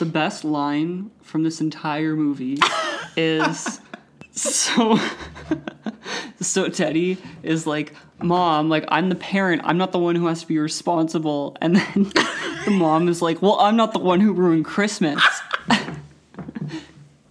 the best line from this entire movie is so so Teddy is like, "Mom, like I'm the parent. I'm not the one who has to be responsible." And then the mom is like, "Well, I'm not the one who ruined Christmas."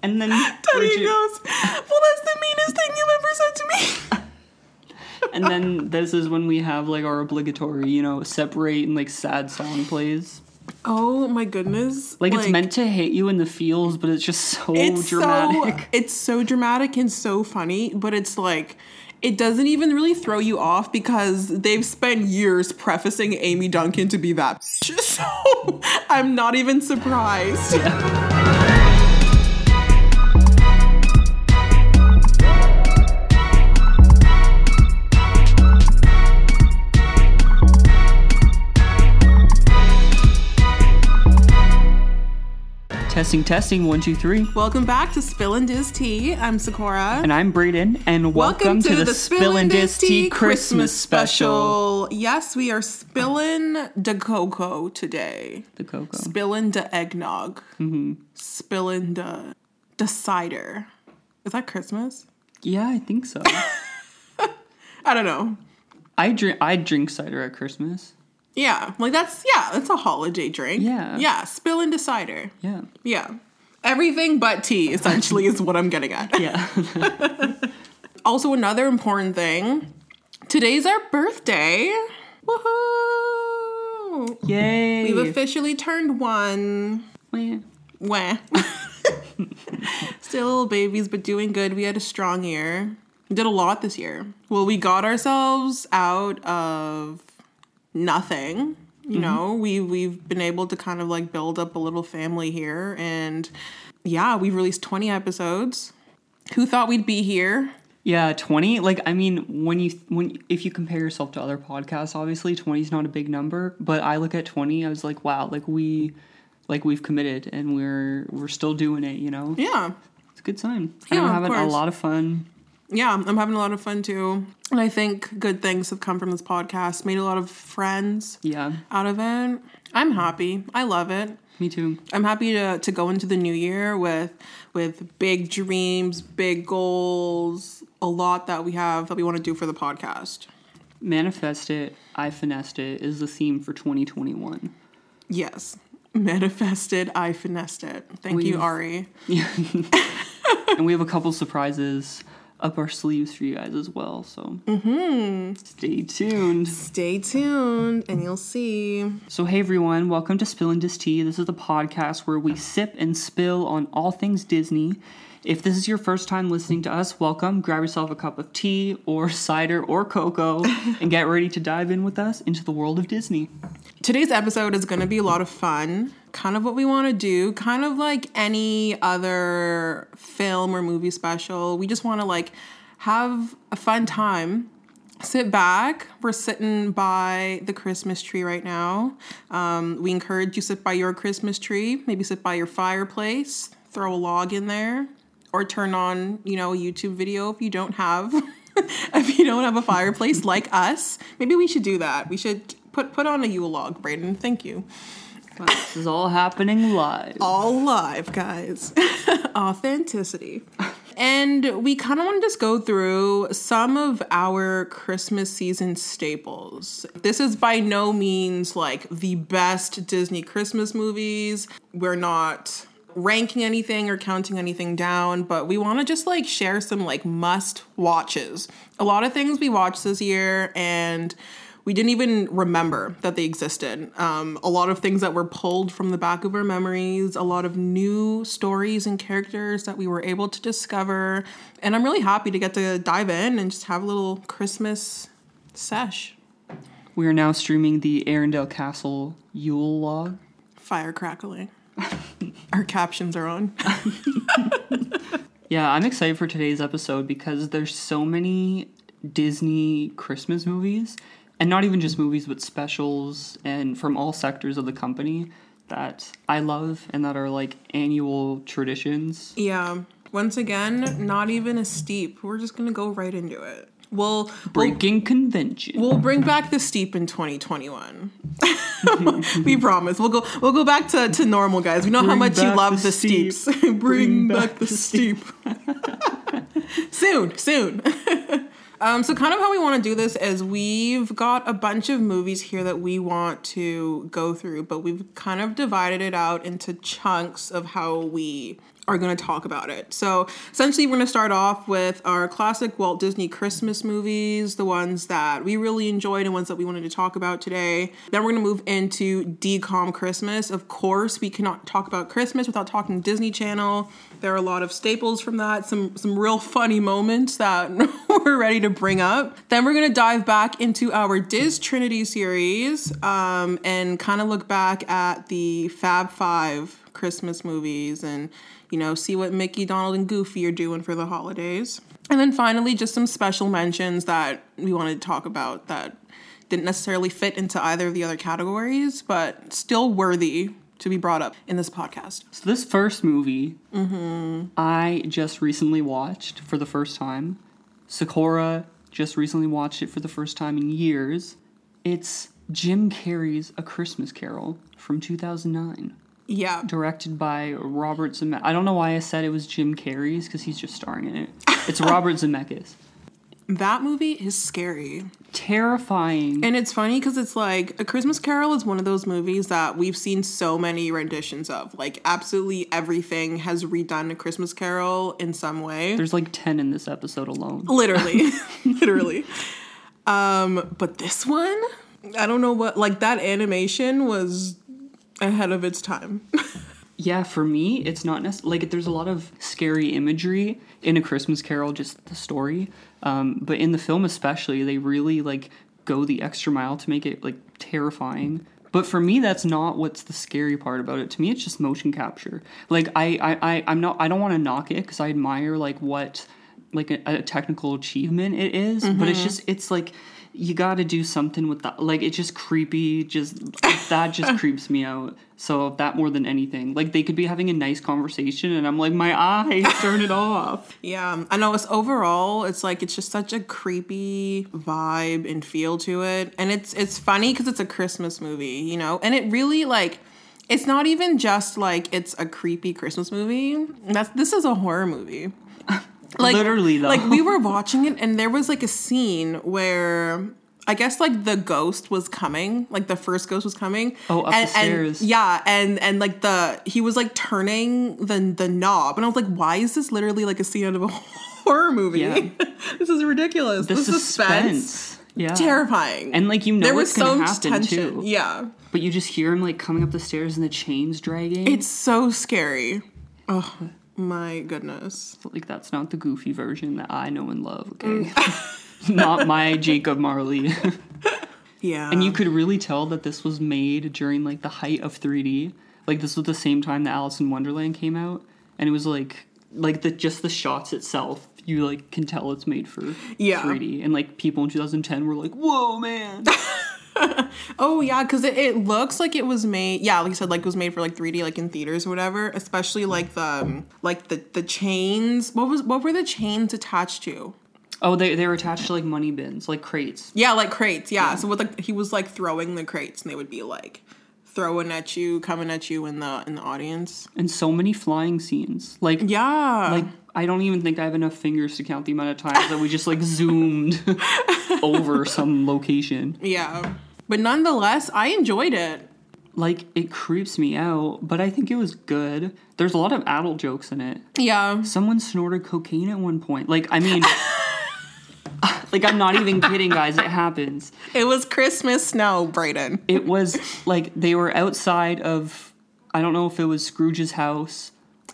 and then Teddy Bridgit- goes, Well, that's the meanest thing you've ever said to me. and then this is when we have like our obligatory, you know, separate and like sad song plays. Oh my goodness. Like, it's meant to hit you in the feels, but it's just so it's dramatic. So, it's so dramatic and so funny, but it's like it doesn't even really throw you off because they've spent years prefacing Amy Duncan to be that. So I'm not even surprised. Testing, testing, one, two, three. Welcome back to Spill and Diz Tea. I'm Sakura. And I'm Braden, and welcome, to, the, Spill and Diz Tea Christmas special. Yes, we are spilling the cocoa today. The cocoa. Spilling the eggnog. Mm-hmm. Spilling the the cider. Is that Christmas? Yeah, I think so. I don't know. I drink. I drink cider at Christmas. Yeah, like that's yeah, that's a holiday drink. Yeah. yeah. Spill into cider. Yeah. Yeah, everything but tea essentially is what I'm getting at. Yeah. Also, another important thing. Today's our birthday. Woohoo! Yay. We've officially turned one. Well, Wah. Still little babies, but doing good. We had a strong year. We did a lot this year. Well, we got ourselves out of nothing. You mm-hmm. know, we we've been able to kind of like build up a little family here, and yeah, we've released twenty episodes. Who thought we'd be here? Yeah, twenty. Like, I mean, when you when if you compare yourself to other podcasts, obviously twenty is not a big number. But I look at twenty, I was like, wow, like we, like we've committed, and we're we're still doing it. You know, Yeah, it's a good sign. Yeah, I'm having a lot of fun. Yeah, I'm having a lot of fun too, and I think good things have come from this podcast. Made a lot of friends. Yeah, out of it. I'm happy. I love it. me too. I'm happy to, to go into the new year with with big dreams, big goals, a lot that we have that we want to do for the podcast. Manifest it. I finessed it is the theme for 2021. Yes. Manifested, I finessed it. Thank you, We've- Ari. and we have a couple surprises up our sleeves for you guys as well. So mm-hmm. stay tuned. Stay tuned and you'll see. So, hey everyone, welcome to Spill and Dis Tea. This is the podcast where we sip and spill on all things Disney. If this is your first time listening to us, welcome. Grab yourself a cup of tea or cider or cocoa and get ready to dive in with us into the world of Disney. Today's episode is going to be a lot of fun. Kind of what we want to do, kind of like any other film or movie special. We just want to like have a fun time. Sit back. We're sitting by the Christmas tree right now. Um, we encourage you sit by your Christmas tree. Maybe sit by your fireplace. Throw a log in there, or turn on you know a YouTube video if you don't have if you don't have a fireplace like us. Maybe we should do that. We should put put on a Yule log, Brayden. Thank you. This is all happening live. All live, guys. Authenticity. And we kind of want to just go through some of our Christmas season staples. This is by no means like the best Disney Christmas movies. We're not ranking anything or counting anything down, but we want to just like share some like must watches. A lot of things we watched this year and we didn't even remember that they existed. Um, a lot of things that were pulled from the back of our memories, a lot of new stories and characters that we were able to discover. And I'm really happy to get to dive in and just have a little Christmas sesh. We are now streaming the Arendelle Castle Yule log. Fire crackling. our captions are on. Yeah, I'm excited for today's episode because there's so many Disney Christmas movies, and not even just movies, but specials and from all sectors of the company that I love and that are like annual traditions. Yeah. Once again, not even a steep. We're just gonna go right into it. We'll we'll, Breaking convention. we'll bring back the steep in 2021. we promise. We'll go we'll go back to, to normal, guys. We know how much you love the the, steep. steeps. bring, back, the steep. soon, soon. um, so kind of how we want to do this is we've got a bunch of movies here that we want to go through, but we've kind of divided it out into chunks of how we are going to talk about it. So essentially, we're going to start off with our classic Walt Disney Christmas movies, the ones that we really enjoyed and ones that we wanted to talk about today. Then we're going to move into DCOM Christmas. Of course, we cannot talk about Christmas without talking Disney Channel. There are a lot of staples from that, some some real funny moments that we're ready to bring up. Then we're going to dive back into our Diz Trinity series um, and kind of look back at the Fab Five Christmas movies and you know see what Mickey, Donald, and Goofy are doing for the holidays. And then finally, just some special mentions that we wanted to talk about that didn't necessarily fit into either of the other categories, but still worthy to be brought up in this podcast. So this first movie, Mm-hmm. I just recently watched for the first time. Sakura just recently watched it for the first time in years. It's Jim Carrey's A Christmas Carol from 2009, Yeah. directed by Robert Zemeckis. I don't know why I said it was Jim Carrey's because he's just starring in it. It's Robert Zemeckis. That movie is scary. Terrifying. And it's funny because it's like A Christmas Carol is one of those movies that we've seen so many renditions of. Like, absolutely everything has redone A Christmas Carol in some way. There's like 10 in this episode alone. literally literally um but this one i don't know what like that animation was ahead of its time Yeah, for me, it's not necessarily like there's a lot of scary imagery in A Christmas Carol, just the story. Um, but in the film, especially, they really like go the extra mile to make it like terrifying. But for me, that's not what's the scary part about it. To me, it's just motion capture. Like I, I, I I'm not. I don't want to knock it because I admire like what like a, a technical achievement it is, but it's just it's like you got to do something with that. Like it's just creepy. Just that just creeps me out. So that more than anything, like they could be having a nice conversation, and I'm like, my eyes, turn it off. yeah i know it's overall it's like it's just such a creepy vibe and feel to it and it's it's funny because it's a christmas movie you know and it really like it's not even just like it's a creepy christmas movie that's this is a horror movie like Literally, though. like we were watching it and there was like a scene where I guess like the ghost was coming, like the first ghost was coming. Oh, up the stairs. And, yeah, and and like the he was like turning the the knob, and I was like, why is this literally like a scene out of a horror movie? Yeah. this is ridiculous. The The, suspense, suspense, yeah, terrifying. and like you know there what's was so much tension. too. Yeah, But you just hear him like coming up the stairs and the chains dragging. it's so scary. Oh my goodness. like that's not the goofy version that I know and love. Okay, Mm. not my Jacob Marley. Yeah, and you could really tell that this was made during like the height of 3D. Like this was the same time that Alice in Wonderland came out, and it was like like the just the shots itself. You like can tell it's made for Yeah. 3D, and like people in 2010 were like, "Whoa, man!" Oh yeah, because it, it looks like it was made. Yeah, like you said, like it was made for like 3D, like in theaters or whatever. Especially like the um, like the the chains. What was what were the chains attached to? oh, they they were attached to like money bins, like crates. Yeah, like crates. Yeah. So with like he was like throwing the crates, and they would be like throwing at you, coming at you in the in the audience. and so many flying scenes. Like Yeah. like I don't even think I have enough fingers to count the amount of times that we just like zoomed over some location. yeah. But nonetheless, I enjoyed it. Like it creeps me out, but I think it was good. There's a lot of adult jokes in it. Yeah. Someone snorted cocaine at one point. Like I mean like I'm not even kidding guys, it happens. It was Christmas snow, Brayden. It was like they were outside of I don't know if it was Scrooge's house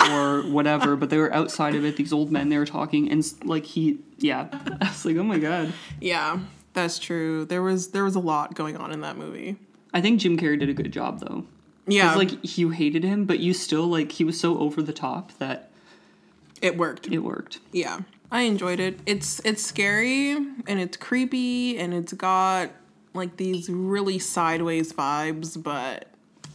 or whatever, but they were outside of it. These old men they were talking, and like he, yeah, I was like, oh my god. Yeah, that's true. There was there was a lot going on in that movie. I think Jim Carrey did a good job though. Yeah. Like you hated him, but you still like he was so over the top that it worked. it worked. Yeah. I enjoyed it. It's it's scary and it's creepy and it's got like these really sideways vibes, but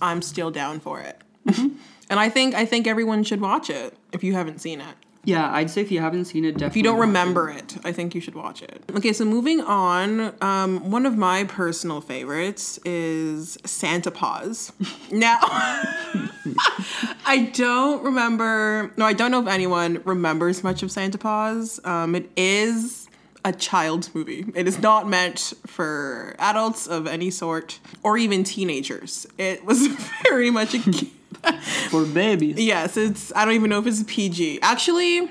I'm still down for it. Mm-hmm. and I think I think everyone should watch it if you haven't seen it. Yeah, I'd say if you haven't seen it, definitely. If you don't remember it, I think you should watch it. Okay, so moving on, um, one of my personal favorites is Santa Paws. now, I don't remember, no, I don't know if anyone remembers much of Santa Paws. Um, it is a child's movie. It is not meant for adults of any sort or even teenagers. It was very much a for babies. Yes, it's. I don't even know if it's PG. Actually, I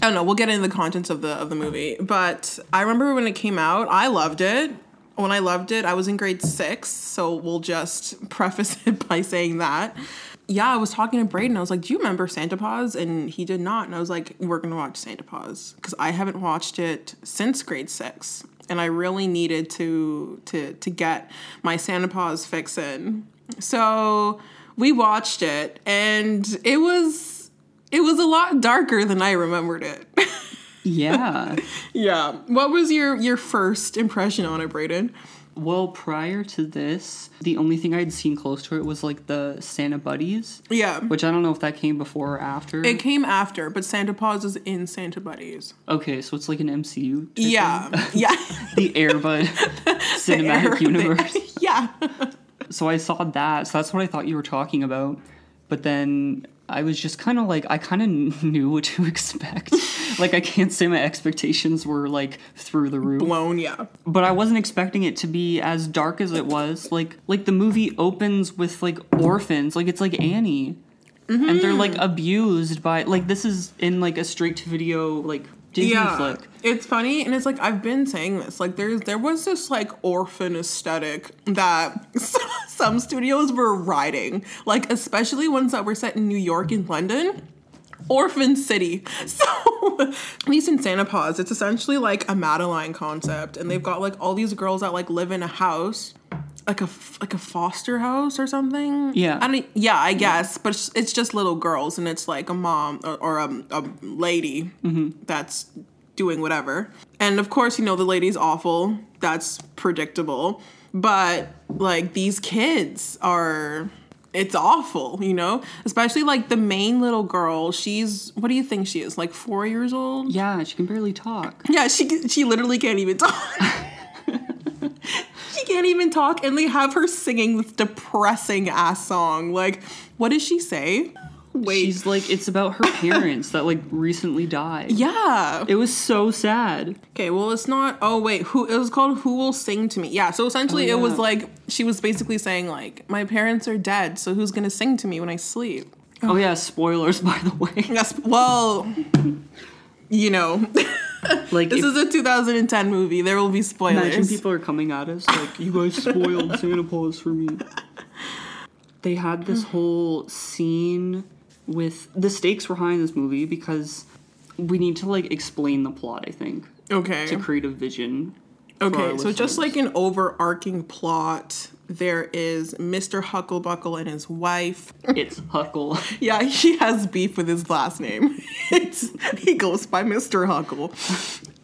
don't know. We'll get into the contents of the of the movie, but I remember when it came out, I loved it. When I loved it, I was in grade six, so we'll just preface it by saying that. Yeah, I was talking to Braden. I was like, "Do you remember Santa Paws?" And he did not. And I was like, "We're gonna watch Santa Paws because I haven't watched it since grade six, and I really needed to to to get my Santa Paws fix in." So we watched it and it was it was a lot darker than I remembered it. yeah. Yeah. What was your your first impression on it, Braden? Well, prior to this, the only thing I'd seen close to it was like the Santa Buddies. Yeah. Which I don't know if that came before or after. It came after, but Santa Paws is in Santa Buddies. Okay, so it's like an MCU. Yeah. Yeah. the Air Bud cinematic Air, universe. The, yeah so I saw that. So that's what I thought you were talking about. But then I was just kind of like, I kind of knew what to expect. like, I can't say my expectations were like through the roof. Blown, yeah. But I wasn't expecting it to be as dark as it was. Like, like the movie opens with like orphans. Like, it's like Annie. Mm-hmm. And they're like abused by, like, this is in like a straight to video, like, Disney yeah, flick. It's funny, and it's like I've been saying this. Like there's there was this like orphan aesthetic that some studios were riding, like especially ones that were set in New York and London. Orphan City. So, at least in Santa Paws, it's essentially like a Madeline concept, and they've got like all these girls that like live in a house, like a like a foster house or something. Yeah. I mean, yeah, I guess, but it's, it's just little girls, and it's like a mom or, or a, a lady mm-hmm. that's doing whatever. And of course, you know the lady's awful. That's predictable. But like these kids are it's awful, you know? Especially like the main little girl, she's what do you think she is? Like 4 years old? Yeah, she can barely talk. Yeah, she she literally can't even talk. can't even talk and they have her singing this depressing ass song. Like, what does she say? Wait. She's like, it's about her parents that like recently died. Yeah. It was so sad. Okay, well, it's not. Oh, wait. Who? It was called Who Will Sing to Me. Yeah, so essentially oh, yeah. it was like, she was basically saying, like, my parents are dead, so who's to sing to me when I sleep? Oh, yeah, spoilers, by the way. Yes, well, you know. like this is a 2010 movie. There will be spoilers. Imagine people are coming at us like, "You guys spoiled Santa Claus for me." They had this whole scene with the stakes were high in this movie because we need to like explain the plot. I think. Okay. To create a vision. Okay, so just like an overarching plot, there is Mr. Hucklebuckle and his wife. It's Huckle. yeah, he has beef with his last name. It's, he goes by Mr. Huckle.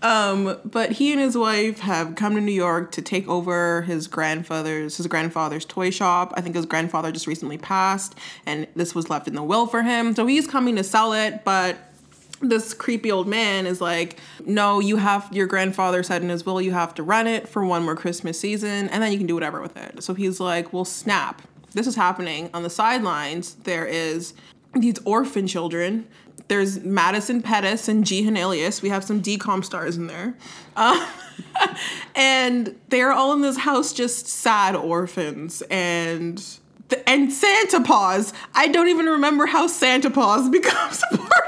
Um, but he and his wife have come to New York to take over his grandfather's his grandfather's toy shop. I think his grandfather just recently passed, and this was left in the will for him. So he's coming to sell it, but this creepy old man is like, no, you have your grandfather said in his will you have to run it for one more Christmas season, and then you can do whatever with it. So he's like, well, snap. This is happening on the sidelines. There is these orphan children there's Madison Pettis and G. Hannelius. We have some DCOM stars in there. Uh, and they're all in this house just sad orphans. And and Santa Paws. I don't even remember how Santa Paws becomes part of the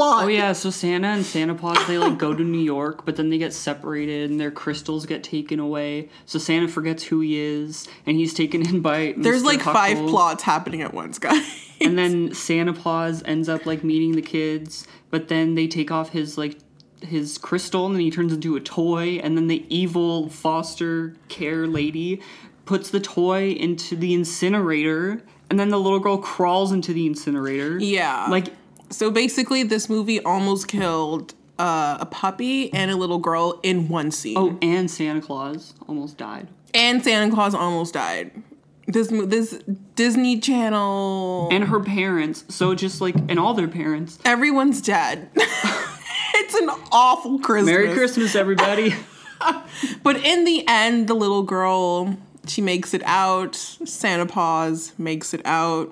plot. Oh yeah, so Santa and Santa Paws they like go to New York, but then they get separated and their crystals get taken away. So Santa forgets who he is, and he's taken in by. There's Mr. like Huckle. five plots happening at once, guys. and then Santa Paws ends up like meeting the kids, but then they take off his like his crystal and then he turns into a toy and then the evil foster care lady puts the toy into the incinerator and then the little girl crawls into the incinerator. Yeah. Like so basically this movie almost killed uh, a puppy and a little girl in one scene. Oh, and Santa Claus almost died. And Santa Claus almost died. This this Disney Channel. and her parents. So just like and all their parents. everyone's dead. it's an awful Christmas. Merry Christmas, everybody. But in the end, the little girl, she makes it out. Santa Paws makes it out.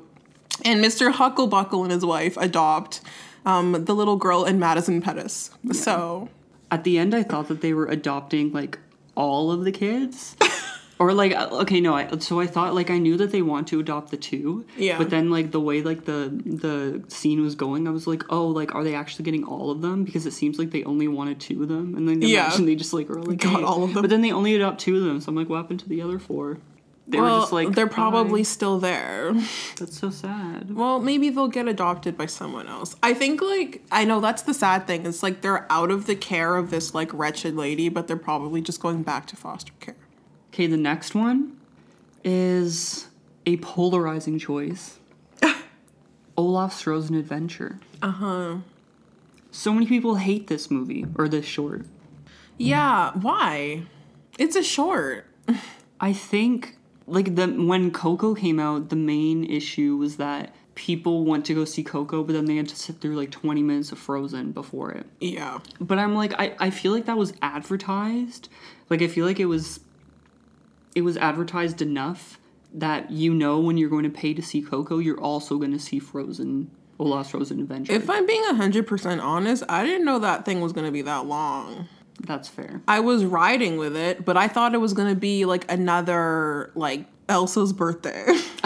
And Mr. Hucklebuckle and his wife adopt um, the little girl and Madison Pettis. So, At the end, I thought that they were adopting like all of the kids. Or like uh, okay no I, so I thought like I knew that they want to adopt the two Yeah. but then like the way like the the scene was going I was like oh like are they actually getting all of them because it seems like they only wanted two of them and then Yeah. they just like like Got hey. all of them. but then they only adopt two of them so I'm like what happened to the other four they well, were just like they're probably "Bye." still there. that's so sad Well, maybe they'll get adopted by someone else. I think, like, I know that's the sad thing. It's like they're out of the care of this, like, wretched lady, but they're probably just going back to foster care. Okay, the next one is a polarizing choice. Olaf's Frozen Adventure. Uh huh. So many people hate this movie or this short. Yeah, why? It's a short. I think like the when Coco came out, the main issue was that people went to go see Coco, but then they had to sit through like 20 minutes of Frozen before it. Yeah. But I'm like, I, I feel like that was advertised. Like I feel like it was it was advertised enough that you know when you're going to pay to see Coco, you're also going to see Frozen, Olaf's Frozen Adventure. If I'm being 100% honest, I didn't know that thing was going to be that long. That's fair. I was riding with it, but I thought it was going to be like another, like, Elsa's birthday.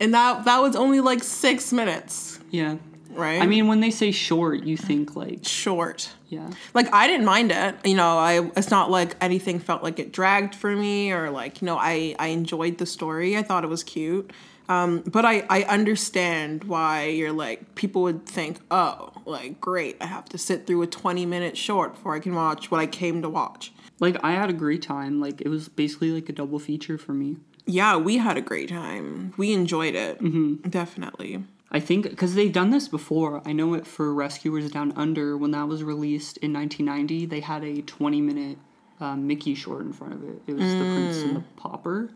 and that that was only like six minutes, Yeah. right? I mean, when they say short, you think like, short. yeah. Like I didn't mind it. You know, I it's not like anything felt like it dragged for me or like, you know, I I enjoyed the story. I thought it was cute. Um, but I, I understand why you're like people would think, oh, like great, I have to sit through a 20 minute short before I can watch what I came to watch. Like I had a great time. Like it was basically like a double feature for me. Yeah, we had a great time. We enjoyed it. Mm-hmm. Definitely. I think because they've done this before. I know it for Rescuers Down Under when that was released in 1990. They had a 20 minute um, Mickey short in front of it. It was the Prince and the Pauper.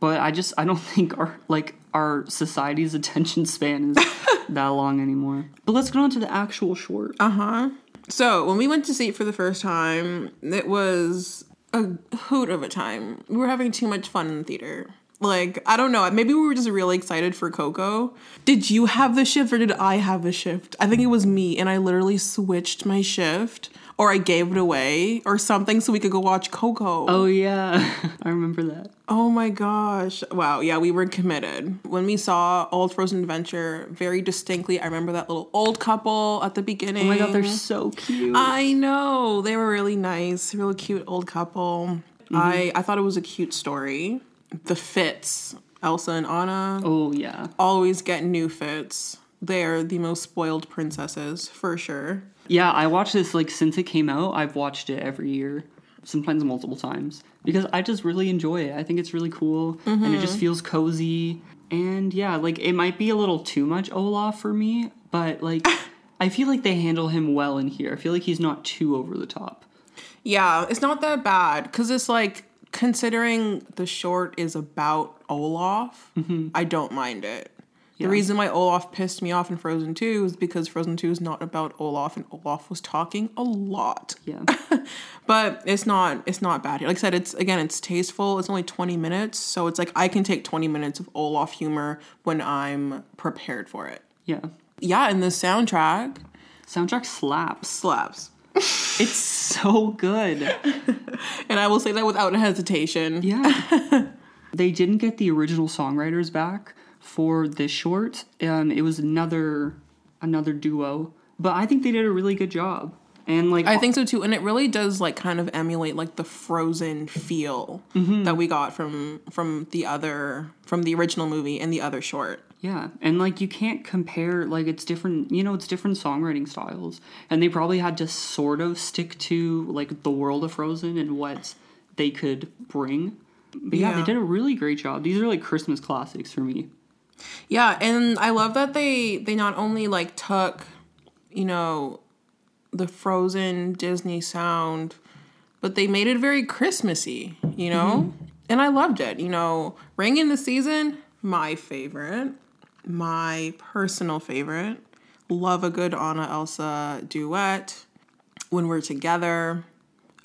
But I just I don't think our like our society's attention span is that long anymore. But let's get on to the actual short. Uh huh. So when we went to see it for the first time, it was a hoot of a time. We were having too much fun in the theater. Like, I don't know. Maybe we were just really excited for Coco. Did you have the shift or did I have the shift? I think it was me, and I literally switched my shift or I gave it away or something so we could go watch Coco. Oh yeah, I remember that. Oh my gosh. Wow. Yeah, we were committed. When we saw Old Frozen Adventure, very distinctly, I remember that little old couple at the beginning. Oh my god, they're so cute. I know. They were really nice, real cute old couple. Mm-hmm. I, I thought it was a cute story. The fits, Elsa and Anna, oh yeah. always get new fits. They're the most spoiled princesses, for sure. Yeah, I watched this like since it came out. I've watched it every year, sometimes multiple times, because I just really enjoy it. I think it's really cool and it just mm-hmm. feels cozy. And yeah, like it might be a little too much Olaf for me, but like I feel like they handle him well in here. I feel like he's not too over the top. Yeah, it's not that bad because it's like considering the short is about Olaf, mm-hmm. I don't mind it. Yeah. The reason why Olaf pissed me off in Frozen 2 is because Frozen 2 is not about Olaf and Olaf was talking a lot. Yeah. But it's not it's not bad. Like I said, it's again it's tasteful. It's only 20 minutes, so it's like I can take 20 minutes of Olaf humor when I'm prepared for it. Yeah. Yeah, and the soundtrack Soundtrack slaps. slaps. It's so good. And I will say that without hesitation. Yeah. they didn't get the original songwriters back for this short. Um, it was another another duo, but I think they did a really good job. And like I think so too, and it really does like kind of emulate like the Frozen feel that we got from from the other from the original movie and the other short. yeah, and like you can't compare like it's different, you know, it's different songwriting styles. And they probably had to sort of stick to like the world of Frozen and what they could bring. But yeah, they did a really great job. These are like Christmas classics for me. Yeah, and I love that they they not only like took, you know, the Frozen Disney sound, but they made it very Christmassy, you know? Mm-hmm. and I loved it. You know, Ring in the Season, my favorite, my personal favorite. Love a good Anna Elsa duet. When We're Together,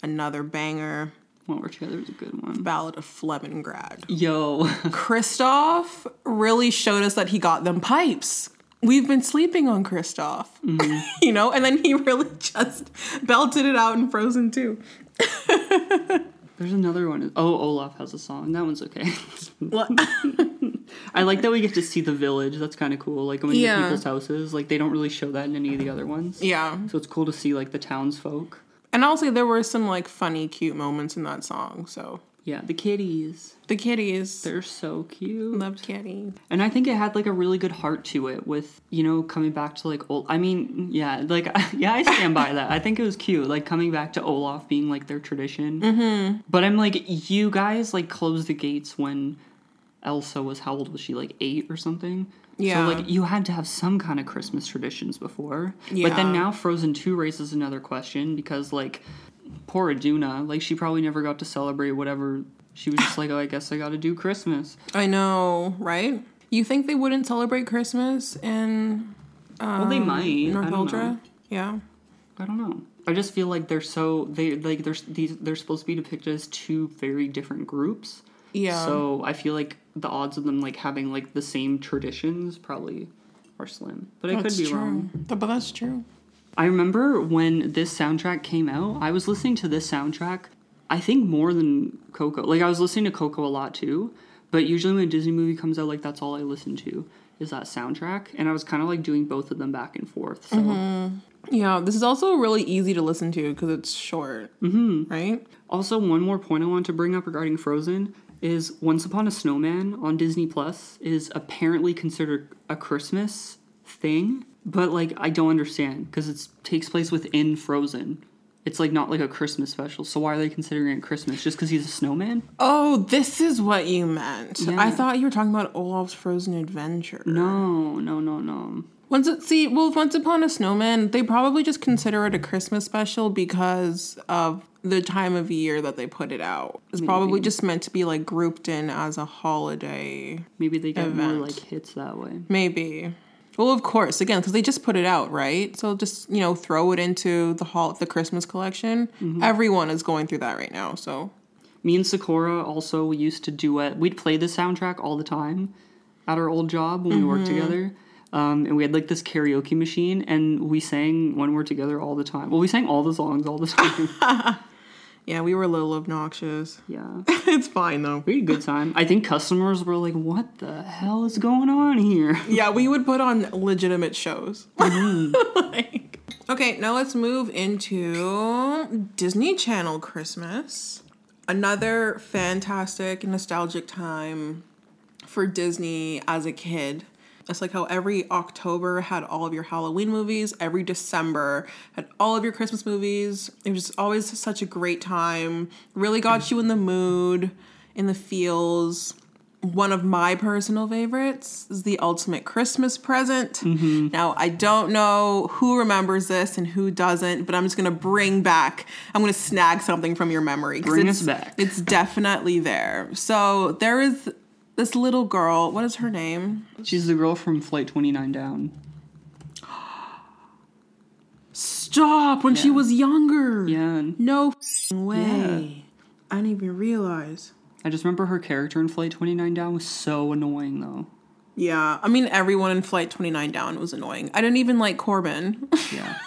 another banger. When We're Together is a good one. Ballad of Flemmingrad. Yo. Kristoff really showed us that he got them pipes. We've been sleeping on Kristoff, mm-hmm. you know, and then he really just belted it out in Frozen 2. There's another one. Oh, Olaf has a song. That one's okay. I like that we get to see the village. That's kind of cool. Like when you Yeah. get people's houses, like they don't really show that in any of the other ones. yeah. So it's cool to see like the townsfolk. And also, there were some like funny, cute moments in that song. So Yeah, the kitties. the kitties, They're so cute. loved kitty. And I think it had like a really good heart to it with, you know, coming back to like old I mean, yeah, like yeah, I stand by that. I think it was cute, like coming back to Olaf being like their tradition. Mm-hmm. But I'm like, you guys like close the gates when Elsa was how old was she? Like eight or something? Yeah. So like you had to have some kind of Christmas traditions before. Yeah. But then now Frozen 2 raises another question because like poor Iduna, like she probably never got to celebrate whatever she was just like, oh, I guess I got to do Christmas. I know, right? You think they wouldn't celebrate Christmas in well, they um, might. Northuldra? Yeah. I don't know. I just feel like they're so they like there's these they're supposed to be depicted as two very different groups. Yeah. So I feel like the odds of them like having like the same traditions probably are slim. But I could be true. wrong. But that's true. I remember when this soundtrack came out, I was listening to this soundtrack I think more than Coco. Like I was listening to Coco a lot too, but usually when a Disney movie comes out like that's all I listen to is that soundtrack and I was kind of like doing both of them back and forth. So Yeah, this is also really easy to listen to because it's short. Mm-hmm. Right? Also, one more point I want to bring up regarding Frozen is Once Upon a Snowman on Disney Plus is apparently considered a Christmas thing, but like I don't understand because it takes place within Frozen. It's like not like a Christmas special, so why are they considering it Christmas? Just because he's a snowman? Oh, this is what you meant. Yeah. I thought you were talking about Olaf's Frozen Adventure. No, no, no, no. Once it, see, well, Once Upon a Snowman, they probably just consider it a Christmas special because of the time of year that they put it out. It's probably just meant to be like grouped in as a holiday. Maybe they get more like hits that way. Maybe. Well, of course, again, because they just put it out, right? So just you know, throw it into the hall, the Christmas collection. Everyone is going through that right now. So Me and Sakura also used to duet. We'd play the soundtrack all the time at our old job when we worked together. Um, and we had like this karaoke machine, and we sang when we're together all the time. Well, we sang all the songs all the time. Yeah, we were a little obnoxious. yeah, it's fine though. we had a good time. I think customers were like, "What the hell is going on here?" Yeah, we would put on legitimate shows. Mm-hmm. Like- okay, now let's move into Disney Channel Christmas. Another fantastic, nostalgic time for Disney as a kid. It's like how every October had all of your Halloween movies, every December had all of your Christmas movies. It was just always such a great time. Really got you in the mood, in the feels. One of my personal favorites is the ultimate Christmas present. Mm-hmm. Now, I don't know who remembers this and who doesn't, but I'm just gonna bring back, I'm gonna snag something from your memory. Bring us back. It's definitely there. So there is this little girl, what is her name? She's the girl from Flight 29 Down. Stop, when she was younger. Yeah, No way. I didn't even realize. I just remember her character in Flight 29 Down was so annoying though. Yeah, I mean, everyone in Flight 29 Down was annoying. I didn't even like Corbin. Yeah.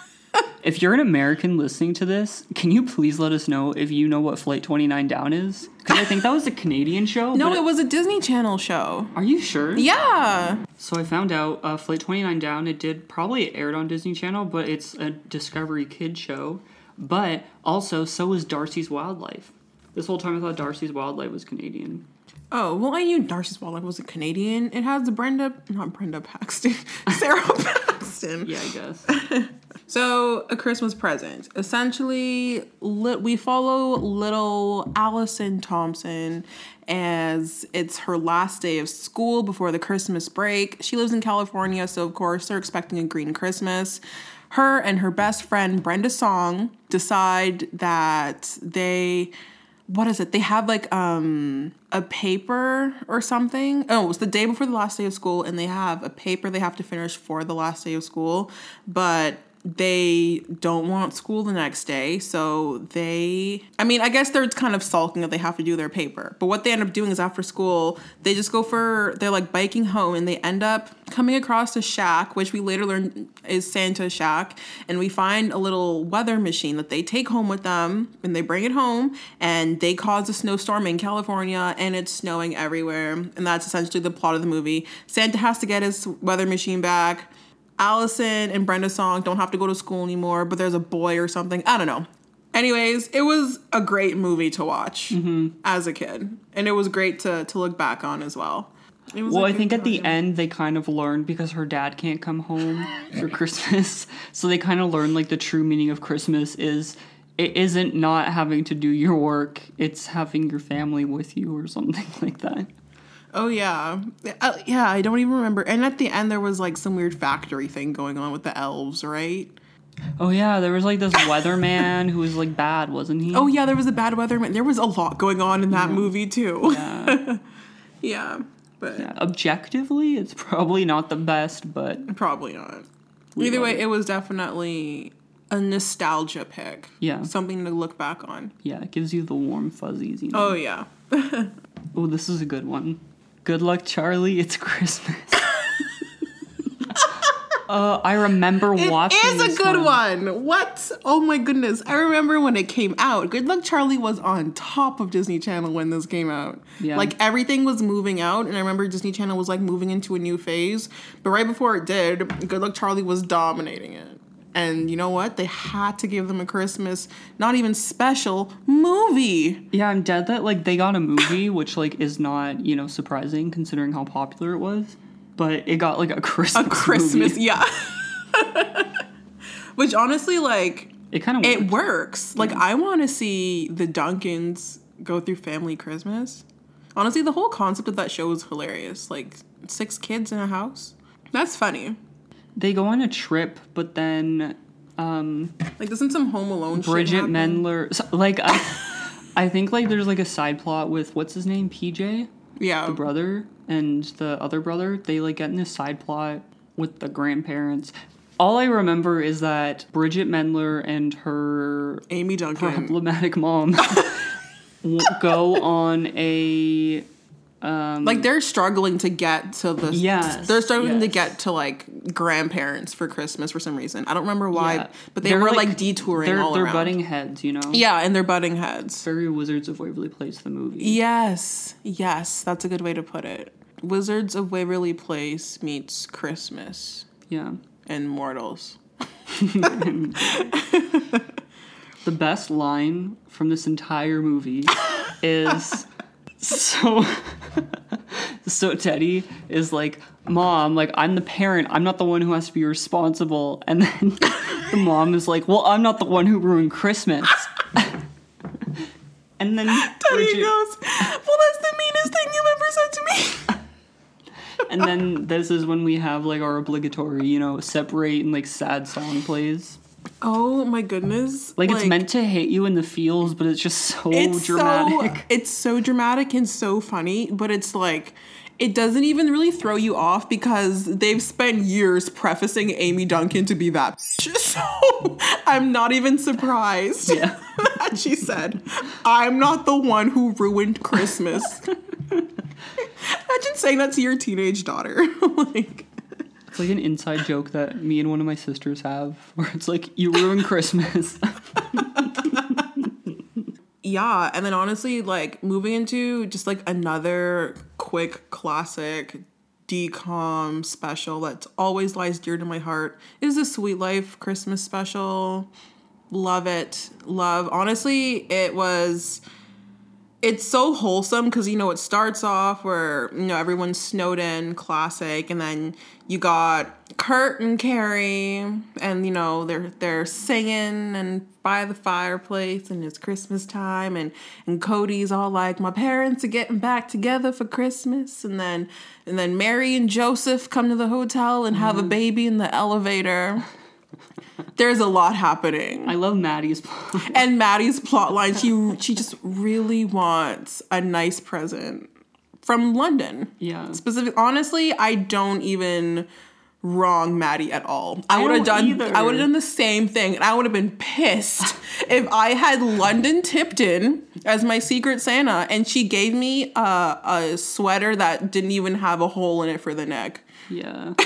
if you're an American listening to this, can you please let us know if you know what Flight 29 Down is? Because I think that was a Canadian show. no, it was a Disney Channel show. Are you sure? Yeah. So I found out uh, Flight 29 Down, it did probably aired on Disney Channel, but it's a Discovery Kid show. But also, so was Darcy's Wild Life. This whole time I thought Darcy's Wild Life was Canadian. Oh, well, I knew Darcy's Wild Life was a Canadian. It has Brenda, not Brenda Paxton, Sara Paxton. Yeah, I guess. So, a Christmas present. Essentially, li- we follow little Allison Thompson as it's her last day of school before the Christmas break. She lives in California, so of course, they're expecting a green Christmas. Her and her best friend, Brenda Song, decide that they what is it? They have like um a paper or something. Oh, it's the day before the last day of school, and they have a paper they have to finish for the last day of school, but they don't want school the next day. So they, I mean, I guess they're kind of sulking that they have to do their paper. But what they end up doing is after school, they just go for, they're like biking home and they end up coming across a shack, which we later learn is Santa's shack. And we find a little weather machine that they take home with them and they bring it home and they cause a snowstorm in California and it's snowing everywhere. And that's essentially the plot of the movie. Santa has to get his weather machine back Allison and Brenda Song don't have to go to school anymore, but there's a boy or something. I don't know. Anyways, it was a great movie to watch mm-hmm. as a kid, and it was great to to look back on as well. Well, I think at the end they kind of learned because her dad can't come home for Christmas, so they kind of learned like the true meaning of Christmas is it isn't not having to do your work; it's having your family with you or something like that. Oh yeah, uh, yeah. I don't even remember. And at the end, there was like some weird factory thing going on with the elves, right? Oh yeah, there was like this weatherman who was like bad, wasn't he? Oh yeah, there was a bad weatherman. There was a lot going on in that yeah. movie too. Yeah. yeah. But yeah, objectively, it's probably not the best, but probably not. Either way, it. it was definitely a nostalgia pick. Yeah. Something to look back on. Yeah, it gives you the warm fuzzies, you know. Oh yeah. oh, this is a good one. Good luck, Charlie. It's Christmas. uh, I remember watching. It is a good one. one. What? Oh my goodness! I remember when it came out. Good Luck Charlie was on top of Disney Channel when this came out. Yeah. Like everything was moving out, and I remember Disney Channel was like moving into a new phase. But right before it did, Good Luck Charlie was dominating it. And you know what? They had to give them a Christmas, not even special movie. Yeah, I'm dead that like they got a movie, which like is not you know surprising considering how popular it was. But it got like a Christmas. A Christmas, movie. yeah. which honestly, like it kind of it works. Like I want to see the Duncans go through family Christmas. Honestly, the whole concept of that show is hilarious. Like six kids in a house. That's funny they go on a trip, but then um like doesn't some Home Alone Bridgit Mendler so, like I I think like there's like a side plot with what's his name PJ yeah. The brother and the other brother they like get in this side plot with the grandparents. All I remember is that Bridgit Mendler and her Amy Duncan. problematic mom go on a um, like they're struggling to get to the yes, they're struggling yes. to get to like grandparents for Christmas for some reason. I don't remember why, yeah. but they they're were like, like detouring they're, all they're around. butting heads, you know. Yeah, and they're butting heads. Very Wizards of Waverly Place, the movie. Yes, yes, that's a good way to put it. Wizards of Waverly Place meets Christmas. Yeah, and mortals. the best line from this entire movie is so so Teddy is like, "Mom, like I'm the parent. I'm not the one who has to be responsible." And then the mom is like, "Well, I'm not the one who ruined Christmas." and then Teddy Bridgit, goes, "Well, that's the meanest thing you've ever said to me." and then this is when we have like our obligatory, you know, separate and like sad song plays. Oh my goodness. Like, like, it's meant to hit you in the feels, but it's just so it's dramatic. So, it's so dramatic and so funny, but it's like it doesn't even really throw you off because they've spent years prefacing Amy Duncan to be that. So I'm not even surprised yeah. that she said, I'm not the one who ruined Christmas. Imagine saying that to your teenage daughter. like it's like an inside joke that me and one of my sisters have, where it's like, you ruin Christmas. yeah, and then honestly, like moving into just like another quick classic DCOM special that always lies dear to my heart is the Sweet Life Christmas special. Love it. Love. Honestly, it was it's so wholesome because you know it starts off where you know everyone's snowed in classic and then you got Kurt and Carey and you know they're they're singing and by the fireplace and it's Christmas time and and Cody's all like my parents are getting back together for Christmas and then and then Mary and Joseph come to the hotel and have mm-hmm. a baby in the elevator there's a lot happening. I love Maddie's plot. and Maddie's plot line, she she just really wants a nice present from London. Yeah. Specific honestly, I don't even wrong Maddie at all. I, I would have done either. I would have done the same thing and I would have been pissed if I had London Tipton as my secret Santa and she gave me a, a sweater that didn't even have a hole in it for the neck. Yeah.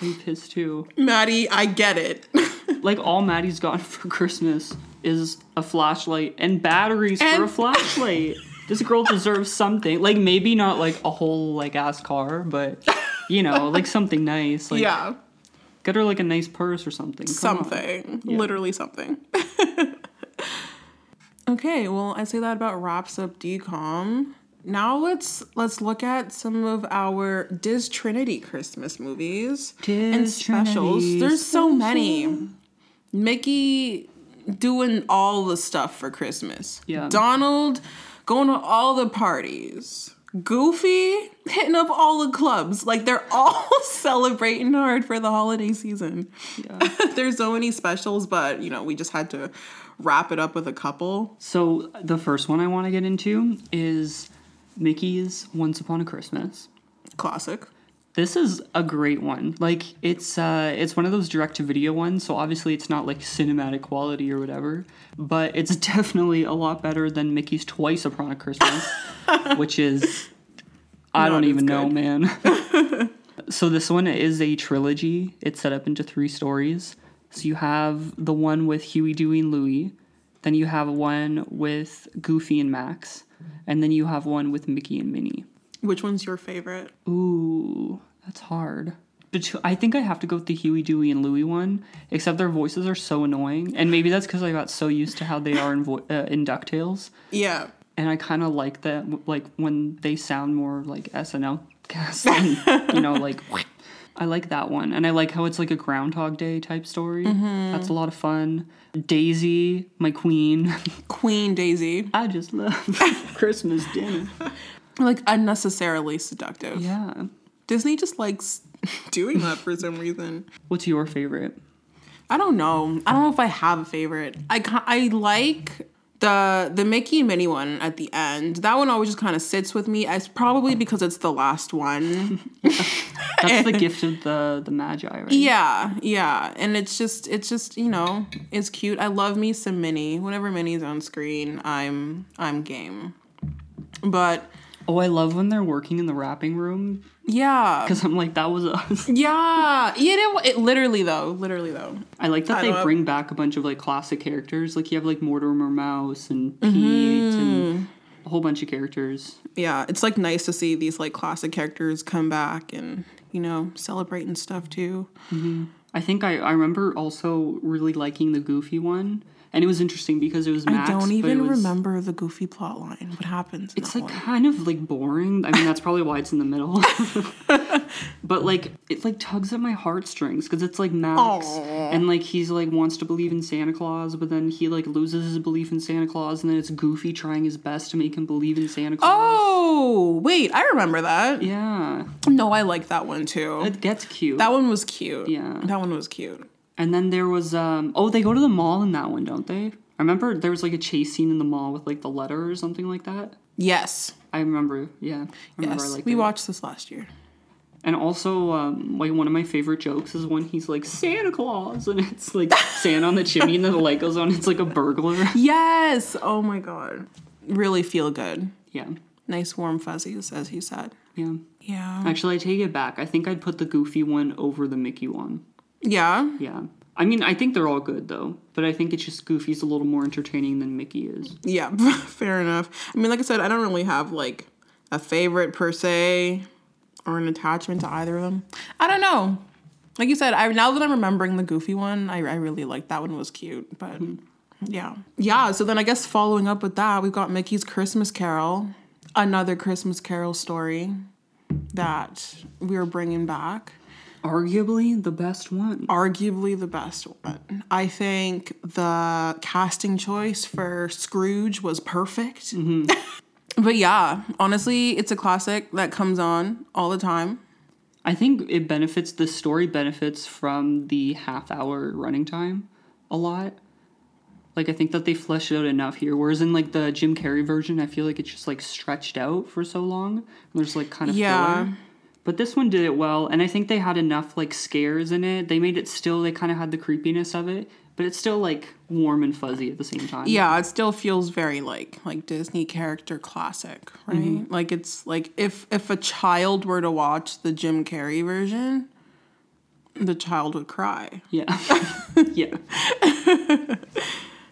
I'm pissed too. Maddie, I get it. Like all Maddie's gotten for Christmas is a flashlight and batteries for a flashlight. This girl deserves something. Like maybe not like a whole like ass car, but you know, like something nice. Like yeah. get her like a nice purse or something. Come something literally something okay well i say that about wraps up DCOM now let's let's look at some of our Diz Trinity Christmas movies and specials. Trinity There's so many. Mickey doing all the stuff for Christmas. Yeah. Donald going to all the parties. Goofy hitting up all the clubs. Like they're all celebrating hard for the holiday season. Yeah. There's so many specials, but you know, we just had to wrap it up with a couple. So the first one I want to get into is Mickey's Once Upon a Christmas. Classic. This is a great one. Like it's uh it's one of those direct to video ones, so obviously it's not like cinematic quality or whatever, but it's definitely a lot better than Mickey's Twice Upon a Christmas, which is I Not don't even know, man. so this one is a trilogy. It's set up into three stories. So you have the one with Huey, Dewey, and Louie, then you have one with Goofy and Max, and then you have one with Mickey and Minnie. Which one's your favorite? Ooh, that's hard. But I think I have to go with the Huey, Dewey, and Louie one. Except their voices are so annoying, and maybe that's because I got so used to how they are in vo- uh, in Ducktales, Yeah. and I kind of like that. Like when they sound more like SNL cast, you know, like I like that one, and I like how it's like a Groundhog Day type story. Mm-hmm. That's a lot of fun. Daisy, my queen. Queen Daisy. I just love Christmas dinner. Like unnecessarily seductive. Yeah. Disney just likes doing that for some reason. What's your favorite? I don't know. I don't know if I have a favorite. I I like the the Mickey and Minnie one at the end. That one always just kind of sits with me. It's probably because it's the last one. That's the gift of the the Magi, right? yeah, yeah, and it's just it's just you know it's cute. I love me some Minnie. Whenever Minnie's on screen, I'm I'm game. But Oh, I love when they're working in the wrapping room yeah, because I'm like, that was us. yeah, you know, it literally though, literally though. I like that I they love- bring back a bunch of like classic characters. Like you have like Mortimer Mouse and Pete and mm-hmm. a whole bunch of characters. yeah, it's like nice to see these like classic characters come back and you know celebrate and stuff too. Mm-hmm. I think I, I remember also really liking the Goofy one, and it was interesting because it was Max. I don't even was, remember the goofy plot line. What happens? It's like one? kind of like boring. I mean, that's probably why it's in the middle. but like it like tugs at my heartstrings because it's like Max Aw. and like he's like wants to believe in Santa Claus, but then he like loses his belief in Santa Claus, and then it's Goofy trying his best to make him believe in Santa Claus. Oh wait, I remember that. Yeah, No, I like that one too. it gets cute. that one was cute. Yeah. that one was cute. And then there was um oh they go to the mall in that one, don't they? I remember there was like a chase scene in the mall with like the letter or something like that. Yes, I remember, yeah. I remember I yes, liked we watched this last year. And also, um, like one of my favorite jokes is when he's like Santa Claus, and it's like Santa on the chimney, and then the light goes on. It's like a burglar. Yes. Oh my god. Really feel good. Yeah, Nice warm fuzzies, as he said. yeah. Yeah. Actually, I take it back. I think I'd put the Goofy one over the Mickey one. Yeah. Yeah. I mean, I think they're all good though, but I think it's just Goofy's a little more entertaining than Mickey is. Yeah. Fair enough. I mean, like I said, I don't really have like a favorite per se or an attachment to either of them. I don't know. Like you said, I now that I'm remembering the goofy one, I, I really like that one was cute. But hmm. yeah. Yeah. So then I guess following up with that, we've got Mickey's Christmas Carol, another Christmas Carol story that we're bringing back. Arguably the best one. Arguably the best one. I think the casting choice for Scrooge was perfect. Mm-hmm. but yeah, honestly, it's a classic that comes on all the time. I think it benefits the story benefits from the half hour running time a lot. Like I think that they fleshed it out enough here. Whereas in like the Jim Carrey version, I feel like it's just like stretched out for so long. There's like kind of Yeah. filler. But this one did it well, and I think they had enough like scares in it. They made it still. They kind of had the creepiness of it, but it's still like warm and fuzzy at the same time. Yeah, it still feels very like like Disney character classic, right? Mm-hmm. Like it's like if if a child were to watch the Jim Carrey version, the child would cry. Yeah. yeah.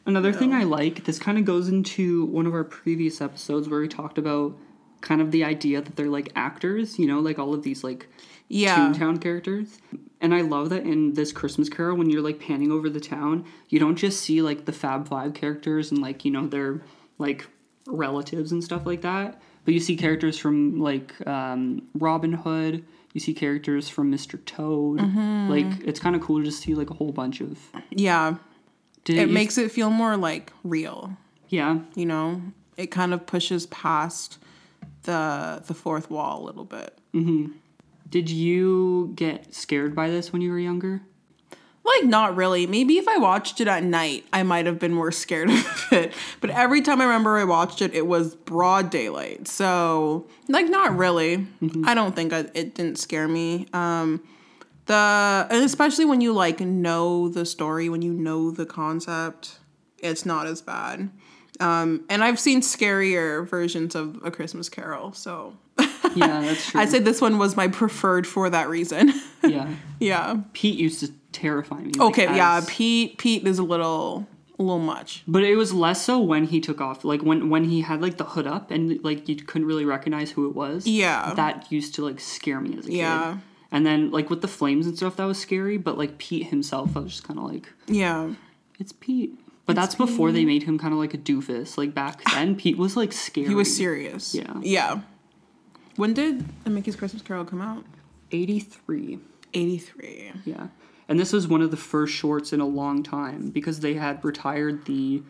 Another thing I like, this kind of goes into one of our previous episodes where we talked about kind of the idea that they're like actors, you know, like all of these like Yeah. Toontown characters. And I love that in this Christmas Carol, when you're like panning over the town, you don't just see like the Fab Five characters and like, you know, their like relatives and stuff like that, but you see characters from like um, Robin Hood. You see characters from Mr. Toad. Mm-hmm. Like it's kind of cool to just see like a whole bunch of. Yeah. Did It makes it feel more like real, yeah. you know? It kind of pushes past the the fourth wall a little bit. Did you get scared by this when you were younger? Like not really. Maybe if I watched it at night, I might have been more scared of it. But every time I remember I watched it, it was broad daylight. So like not really. I don't think I, it didn't scare me. Um, the and especially when you like know the story, when you know the concept, it's not as bad. Um, and I've seen scarier versions of A Christmas Carol, so Yeah, that's true. I'd say this one was my preferred for that reason. yeah. yeah. Pete used to terrify me. like, Okay, yeah, as- Pete Pete is a little a little much. But it was less so when he took off, like when when he had like the hood up and like you couldn't really recognize who it was. Yeah. that used to like scare me as a kid. Yeah. kid. And then like with the flames and stuff, that was scary. But like Pete himself, I was just kind of like, Yeah. it's Pete. But that's before they made him kind of like a doofus. Like back then, Pete was like scary. He was serious. Yeah. Yeah. When did The Mickey's Christmas Carol come out? eighty three. 83. Yeah. And this was one of the first shorts in a long time because they had retired the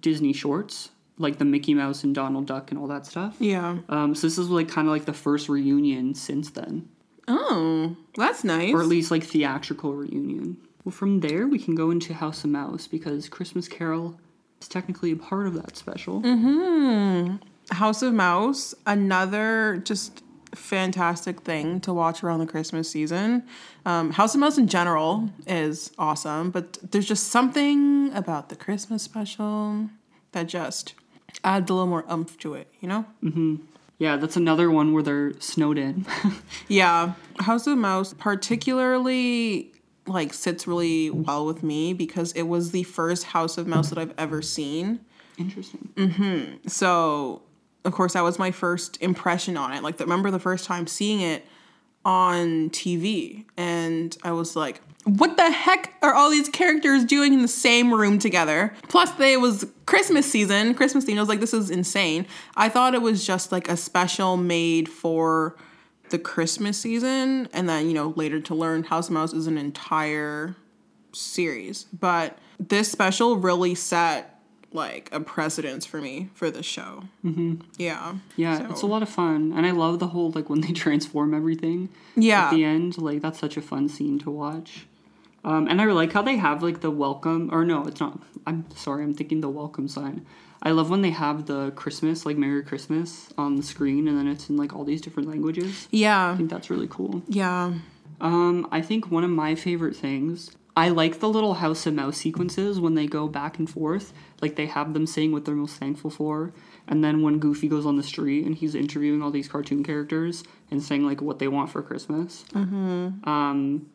Disney shorts, like the Mickey Mouse and Donald Duck and all that stuff. Yeah. Um, so this is like kind of like the first reunion since then, Oh, that's nice. or at least like theatrical reunion. Well, from there we can go into House of Mouse because Christmas Carol is technically a part of that special. House of Mouse, another just fantastic thing to watch around the Christmas season. Um, House of Mouse in general is awesome, but there's just something about the Christmas special that just adds a little more umph to it, you know? Yeah, that's another one where they're snowed in. Yeah, House of Mouse particularly like sits really well with me because it was the first House of Mouse that I've ever seen. Interesting. Mm-hmm. So, of course, that was my first impression on it. Like, I remember the first time seeing it on TV, and I was like, "What the heck are all these characters doing in the same room together?" Plus, they it was Christmas season, Christmas theme. I was like, "This is insane." I thought it was just like a special made for the Christmas season, and then you know later to learn House of Mouse is an entire series. But this special really set like a precedence for me for the show. Mm-hmm. Yeah. Yeah, So- it's a lot of fun, and I love the whole like when they transform everything. Yeah. at the end. Like that's such a fun scene to watch. Um, and I like how they have like the welcome, or no, it's not. I'm sorry, I'm thinking the welcome sign. I love when they have the Christmas, like Merry Christmas, on the screen, and then it's in like all these different languages. Yeah. I think that's really cool. Yeah. Um, I think one of my favorite things. I like the little House of Mouse sequences when they go back and forth. Like they have them saying what they're most thankful for, and then when Goofy goes on the street and he's interviewing all these cartoon characters and saying like what they want for Christmas. Mm-hmm. Um,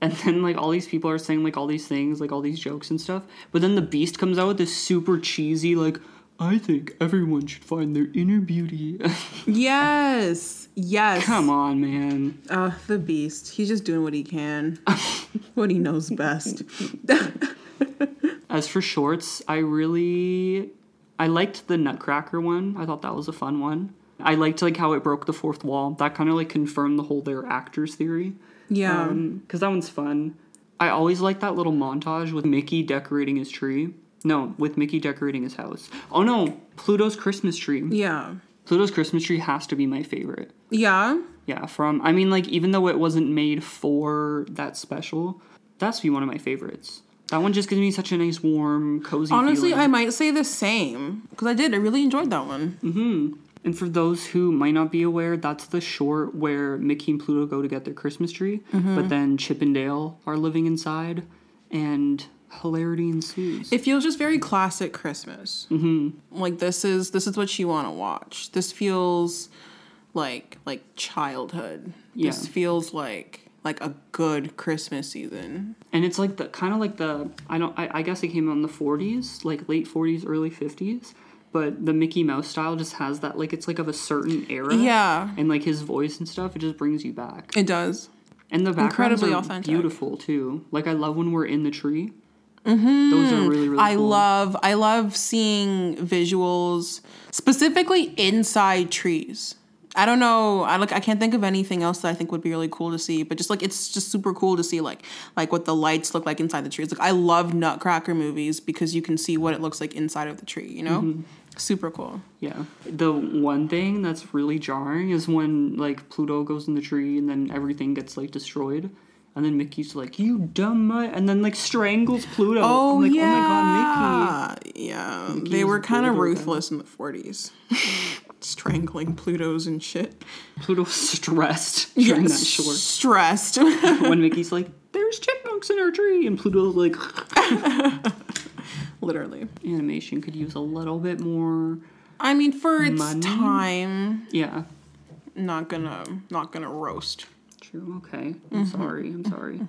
and then like all these people are saying like all these things, like all these jokes and stuff. But then the Beast comes out with this super cheesy like. I think everyone should find their inner beauty. Yes. Yes. Come on, man. Uh, the beast. He's just doing what he can. what he knows best. As for shorts, I really I liked the Nutcracker one. I thought that was a fun one. I liked like how it broke the fourth wall. That kind of like confirmed the whole they're actors theory. Yeah. because that one's fun. I always like that little montage with Mickey decorating his tree. No, with Mickey decorating his house. Oh no, Pluto's Christmas tree. yeah. Pluto's Christmas Tree has to be my favorite. Yeah. Yeah, from I mean, like even though it wasn't made for that special, that's be one of my favorites. That one just gives me such a nice, warm, cozy. Honestly, feeling. I might say the same because I did. I really enjoyed that one. Mm-hmm. And for those who might not be aware, that's the short where Mickey and Pluto go to get their Christmas tree, Mm-hmm. but then Chip and Dale are living inside, and hilarity ensues. It feels just very classic Christmas. Mm-hmm. Like this is this is what you want to watch. This feels like like childhood. This feels like like a good Christmas season. and it's like the kind of like the I don't I, I guess it came out in the 40s, like late 40s, early 50s, but the Mickey Mouse style just has that like it's like of a certain era. Yeah, And like his voice and stuff, it just brings you back. it does. And the backgrounds Incredibly are authentic. beautiful too. Like I love when we're in the tree. Mm-hmm. Those are really really. I cool. love I love seeing visuals specifically inside trees. I don't know. I like I can't think of anything else that I think would be really cool to see, but just like it's just super cool to see like like what the lights look like inside the trees. Like I love Nutcracker movies because you can see what it looks like inside of the tree, you know? Mm-hmm. Super cool. Yeah. The one thing that's really jarring is when like Pluto goes in the tree and then everything gets like destroyed. And then Mickey's like, "You dumb mutt," and then like strangles Pluto. Oh I'm like, yeah. "Oh my god, Mickey!" Yeah. Mickey they were kind of ruthless in the 40s. Strangling Plutos and shit. Pluto's stressed during that short. Stressed. when Mickey's like, "There's chipmunks in our tree," and Pluto's like, Literally. "Animation could use a little bit more." I mean, for its Money? time, Yeah. not gonna not gonna roast. True. Okay. I'm sorry. I'm sorry.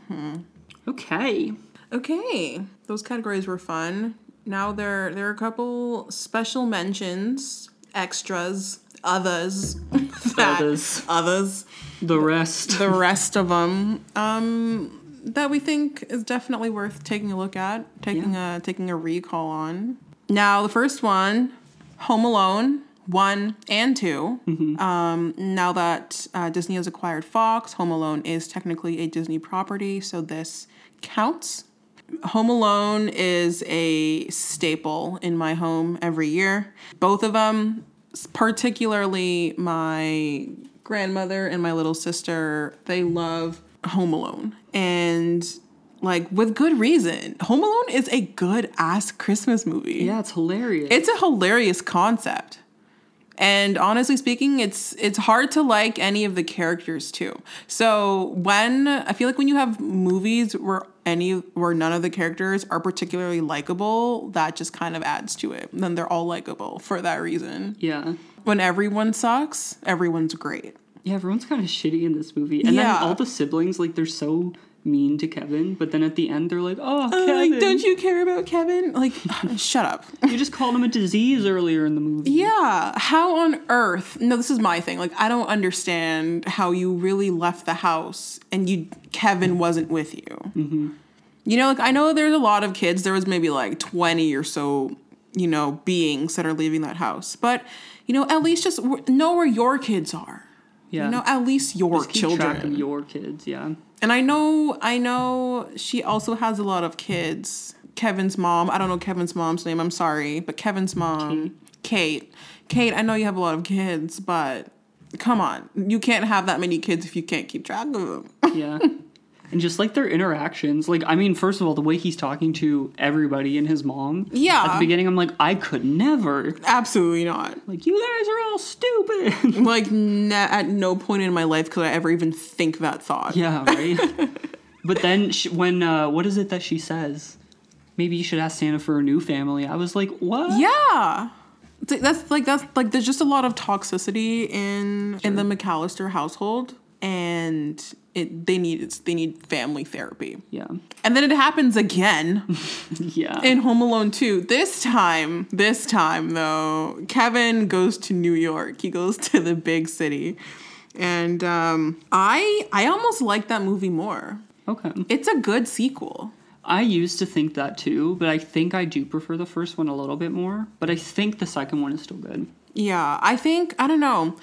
Okay. Okay, those categories were fun. Now there there are a couple special mentions, extras, others, that- Others. others, The rest. the rest of them, um, that we think is definitely worth taking a look at, taking a taking a recall on. Now the first one, Home Alone. One and 2 Um, now that uh, Disney has acquired Fox, Home Alone is technically a Disney property, so this counts. Home Alone is a staple in my home every year. Both of them, particularly my grandmother and my little sister, they love Home Alone. And like with good reason. Home Alone is a good ass Christmas movie. yeah, it's hilarious. It's a hilarious concept. And honestly speaking, it's it's hard to like any of the characters too. So when I feel like when you have movies where any where none of the characters are particularly likable, that just kind of adds to it. Then they're all likable for that reason. yeah. When everyone sucks, everyone's great. Yeah, everyone's kind of shitty in this movie. And Yeah. then all the siblings, like, they're so mean to Kevin, but then at the end, they're like, oh, Kevin. Like, don't you care about Kevin? Like, shut up. You just called him a disease earlier in the movie. Yeah. How on earth? No, this is my thing. Like, I don't understand how you really left the house and you Kevin wasn't with you. Mm-hmm. You know, like I know there's a lot of kids. There was maybe like twenty or so, you know, beings that are leaving that house. But you know, at least just w- know where your kids are. Yeah. You know, at least your Just keep track of children. your kids, yeah. And I know, I know she also has a lot of kids. Kevin's mom, I don't know Kevin's mom's name, I'm sorry, but Kevin's mom, Kate. Kate, I know you have a lot of kids, but come on. You can't have that many kids if you can't keep track of them. Yeah. and just like their interactions. Like, I mean, first of all, the way he's talking to everybody and his mom. Yeah. At the beginning, I'm like, I could never. Absolutely not. Like, you guys are all stupid. Like, n- at no point in my life could I ever even think that thought. yeah, right? but then she, when, uh, what is it that she says? Maybe you should ask Santa for a new family. I was like, what? Yeah. That's like that's like there's just a lot of toxicity in in the McCallister household and it they need they need family therapy. Yeah. And then it happens again Yeah. in Home Alone 2. This time, this time though, Kevin goes to New York. He goes to the big city. And um I I almost like that movie more. okay. It's a good sequel. I used to think that too, but I think I do prefer the first one a little bit more. But I think the second one is still good. Yeah, I think I don't know.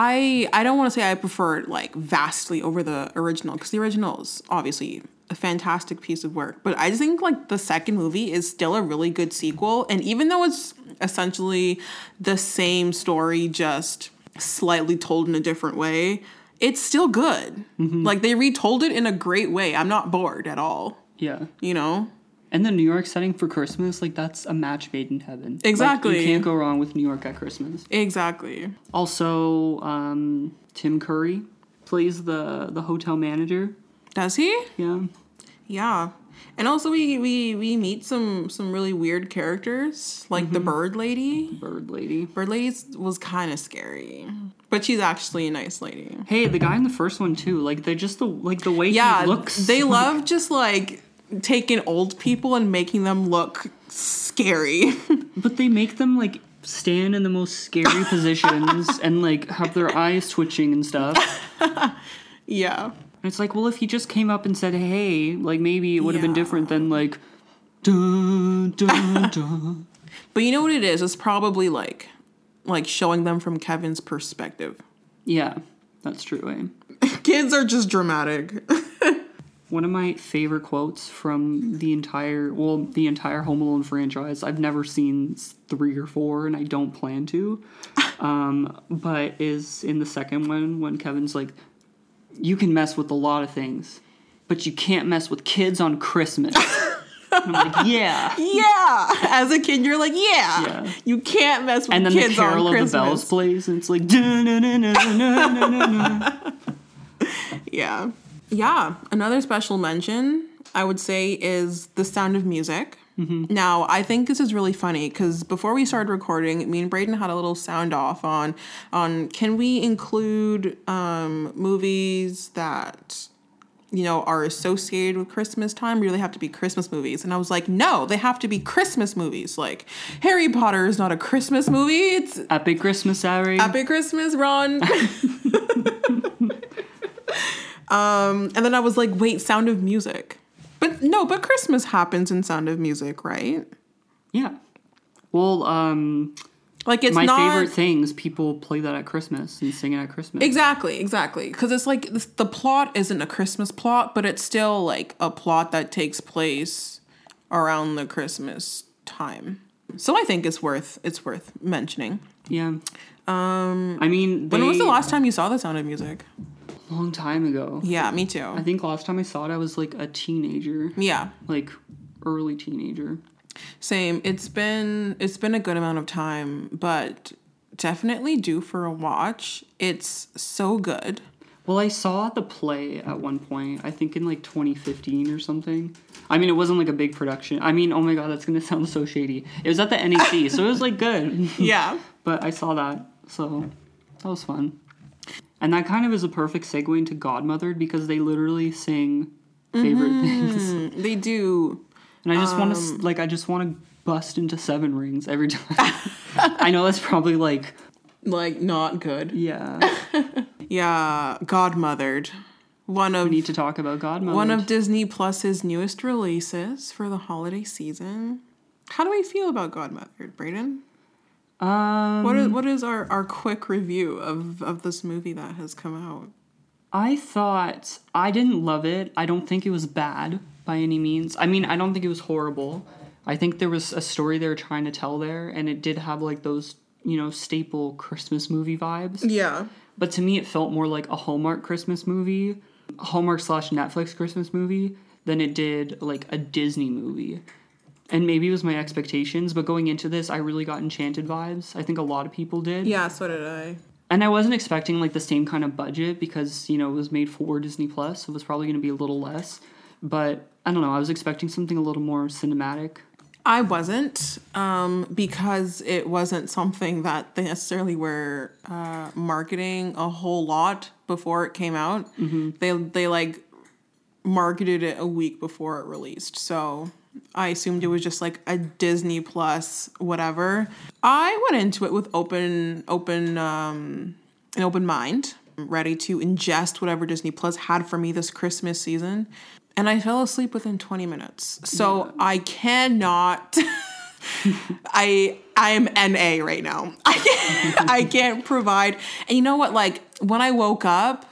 I I don't want to say I prefer it like vastly over the original because the original is obviously a fantastic piece of work, but I just think like the second movie is still a really good sequel, and even though it's essentially the same story, just slightly told in a different way, it's still good. Mm-hmm. Like they retold it in a great way. I'm not bored at all. Yeah. You know? And the New York setting for Christmas, like that's a match made in heaven. Like, Exactly. you can't go wrong with New York at Christmas. Exactly. Also, um, Tim Curry plays the the hotel manager. Does he? Yeah. Yeah. And also we we we meet some some really weird characters, like the bird lady. Bird lady. Bird lady was kind of scary, but she's actually a nice lady. Hey, the guy in the first one too. Like they just the like the way Yeah, he looks. they love just like taking old people and making them look scary. But they make them like stand in the most scary positions and like have their eyes twitching and stuff. yeah. And it's like, well, if he just came up and said, "Hey," like maybe it would have been different than like, dun dun dun. But you know what it is? It's probably like like showing them from Kevin's perspective. yeah, that's true. Eh? Kids are just dramatic. One of my favorite quotes from the entire, well, the entire Home Alone franchise. I've never seen three or four, and I don't plan to. Um, but is in the second one when Kevin's like, "You can mess with a lot of things, but you can't mess with kids on Christmas." I'm like, "Yeah." yeah. As a kid, you're like, yeah. Yeah. You can't mess with kids And then the Carol on of Christmas. the Bells plays, and it's like, Yeah. Yeah. Another special mention I would say is The Sound of Music. Now, I think this is really funny because before we started recording, me and Braden had a little sound off on on can we include um, movies that you know are associated with Christmas time? really have to be Christmas movies? And I was like, no, they have to be Christmas movies. Like Harry Potter is not a Christmas movie; it's Epic Christmas Harry. Happy Christmas, Ron. um, and then I was like, wait, Sound of Music. But no, but Christmas happens in Sound of Music, right? Yeah. Well, um, Like it's my not favorite things people play that at Christmas and sing it at Christmas. exactly, exactly, because it's like the plot isn't a Christmas plot, but it's still like a plot that takes place around the Christmas time. So I think it's worth it's worth mentioning. Yeah. Um. I mean, When was the last time you saw The Sound of Music? Long time ago. Yeah, me too. I think last time I saw it, I was like a teenager, Yeah, like early teenager. Same. It's been it's been a good amount of time, but definitely due for a watch. It's so good. Well, I saw the play at one point. I think in like 2015 or something. I mean, it wasn't like a big production. I mean, oh my god, that's gonna sound so shady. It was at the NEC, so it was like good. Yeah. But I saw that, so that was fun. And that kind of is a perfect segue into Godmothered because they literally sing favorite mm-hmm. things. They do. And I just want to um, like I just want to bust into seven rings every time. I know that's probably like Like not good. yeah. Yeah, Godmothered. One of We need to talk about Godmothered. one of Disney Plus's newest releases for the holiday season. How do we feel about Godmothered, Brayden? Um What is what is our, our quick review of, of this movie that has come out? I thought I didn't love it. I don't think it was bad by any means. I mean, I don't think it was horrible. I think there was a story they were trying to tell there, and it did have like those, you know, staple Christmas movie vibes. Yeah. But to me, it felt more like a Hallmark Christmas movie, Hallmark slash Netflix Christmas movie, than it did like a Disney movie. And maybe it was my expectations, but going into this, I really got enchanted vibes. I think a lot of people did. Yeah, so did I. And I wasn't expecting like the same kind of budget because, you know, it was made for Disney Plus, so it was probably going to be a little less. But I don't know, I was expecting something a little more cinematic. I wasn't, um, because it wasn't something that they necessarily were uh, marketing a whole lot before it came out. They they like marketed it a week before it released, so I assumed it was just like a Disney Plus whatever. I went into it with open open um, an open mind, ready to ingest whatever Disney Plus had for me this Christmas season. And I fell asleep within 20 minutes. So I cannot I I am NA right now. I can't, I can't provide. And you know what like when I woke up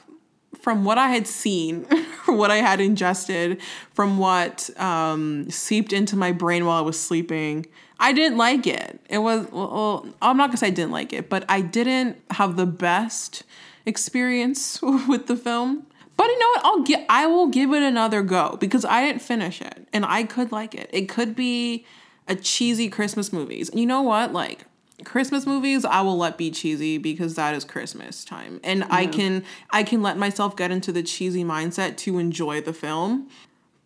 from what I had seen what I had ingested from what um, seeped into my brain while I was sleeping. I didn't like it. It was well, I'm not gonna say I didn't like it, but I didn't have the best experience with the film. But you know what? I'll get. I will give it another go because I didn't finish it, and I could like it. It could be a cheesy Christmas movies. And you know what? Like Christmas movies, I will let be cheesy because that is Christmas time, and I can I can let myself get into the cheesy mindset to enjoy the film.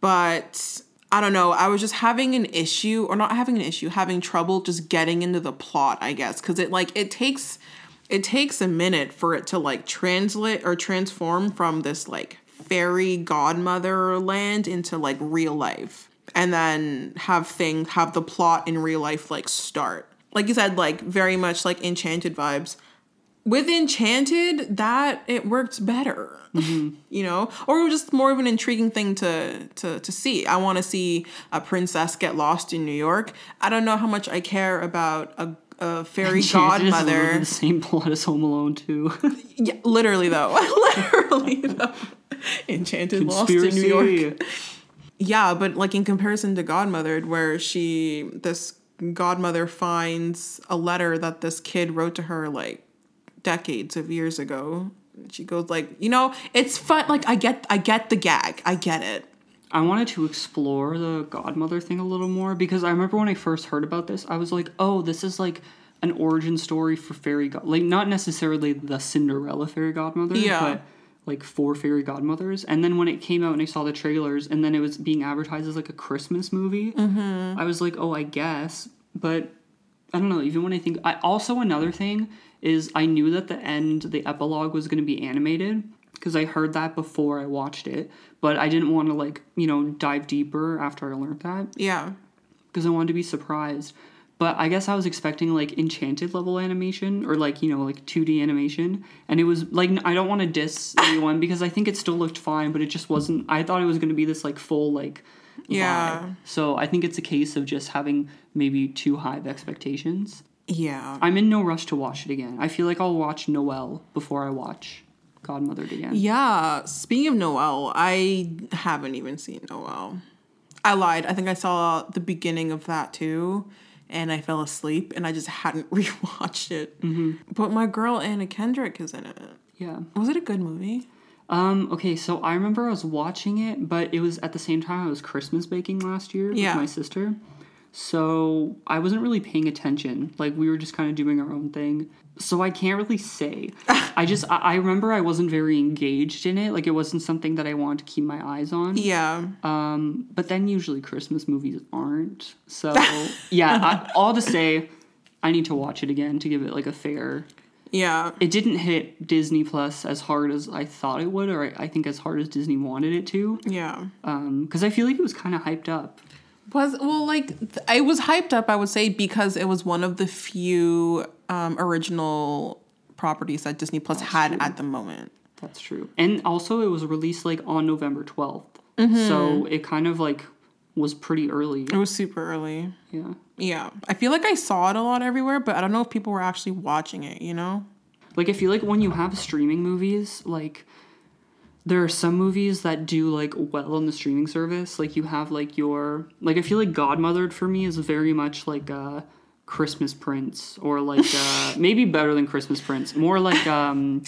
But I don't know. I was just having an issue, or not having an issue, having trouble just getting into the plot. I guess because it like it takes it takes a minute for it to like translate or transform from this like fairy godmother land into like real life and then have things have the plot in real life like start like you said like very much like enchanted vibes. With enchanted that it worked better mm-hmm. you know? Or it was just more of an intriguing thing to to to see. I want to see a princess get lost in new york. I don't know how much i care about a, a fairy Enchanted is a little godmother The same plot as Home Alone too. yeah, literally though. Literally though. Enchanted lost in new york. Yeah, but like in comparison to Godmothered, where she this godmother finds a letter that this kid wrote to her like decades of years ago. She goes like, you know, it's fun. Like I get, I get the gag. I get it. I wanted to explore the godmother thing a little more because I remember when I first heard about this, I was like, oh, this is like an origin story for fairy god, like not necessarily the Cinderella fairy godmother, Yeah. but like four fairy godmothers. And then when it came out and I saw the trailers, and then it was being advertised as like a Christmas movie, mm-hmm. I was like, oh, I guess, but I don't know. Even when I think, I also another thing is I knew that the end, the epilogue was going to be animated because I heard that before I watched it, but I didn't want to like you know dive deeper after I learned that Yeah, because I wanted to be surprised. But I guess I was expecting like enchanted level animation or like, you know, like 2D animation. And it was like, I don't want to diss anyone because I think it still looked fine, but it just wasn't. I thought it was going to be this like full, like, Yeah. vibe. So I think it's a case of just having maybe too high of expectations. yeah. I'm in no rush to watch it again. I feel like I'll watch Noel before I watch Godmothered again. Yeah, speaking of Noel, I haven't even seen Noel. I lied. I think I saw the beginning of that too, and I fell asleep, and I just hadn't rewatched it. Mm-hmm. But my girl Anna Kendrick is in it. Yeah. Was it a good movie? Um, okay, so I remember I was watching it, but it was at the same time I was Christmas baking last year Yeah. with my sister. So I wasn't really paying attention. Like we were just kind of doing our own thing. So I can't really say. I just I, I remember I wasn't very engaged in it. Like it wasn't something that I wanted to keep my eyes on. Yeah. Um, but then usually Christmas movies aren't. So yeah, I, all to say, I need to watch it again to give it like a fair Yeah. it didn't hit Disney Plus as hard as I thought it would, or I, I think as hard as Disney wanted it to. Yeah. Um, Because I feel like it was kind of hyped up. Was well, like th- I was hyped up. I would say because it was one of the few um, original properties that Disney Plus had at the moment. That's true. And also, it was released like on November 12th. Mm-hmm. So it kind of like was pretty early. It was super early. Yeah. Yeah, I feel like I saw it a lot everywhere, but I don't know if people were actually watching it. You know? Like, I feel like when you have streaming movies, like, there are some movies that do like well on the streaming service. Like, you have like your, like, I feel like Godmothered for me is very much like uh, Christmas Prince, or like uh, maybe better than Christmas Prince, more like um,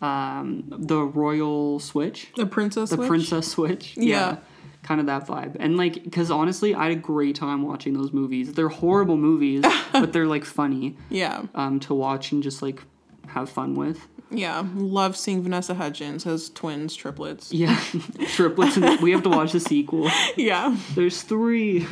um, the Royal Switch, The Princess. the Switch? Princess Switch. Yeah. Kind of that vibe. And like, because honestly, I had a great time watching those movies. They're horrible movies, but they're like funny Yeah, um, to watch and just like have fun with. yeah. Love seeing Vanessa Hudgens as twins, triplets. Yeah, triplets. And we have to watch the sequel. Yeah, There's three.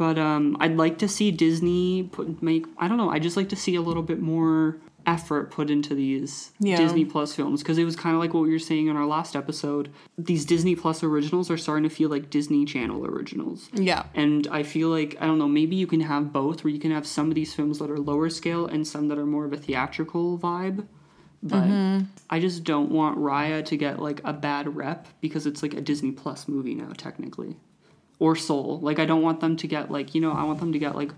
But um, I'd like to see Disney put make. I don't know. I just like to see a little bit more effort put into these Yeah. Disney Plus films because it was kind of like what we were saying in our last episode. These Disney Plus originals are starting to feel like Disney Channel originals. yeah, And I feel like, I don't know, maybe you can have both, where you can have some of these films that are lower scale and some that are more of a theatrical vibe. But I just don't want Raya to get like a bad rep because it's like a Disney Plus movie now, technically. Or Soul. Like, I don't want them to get like, you know, I want them to get like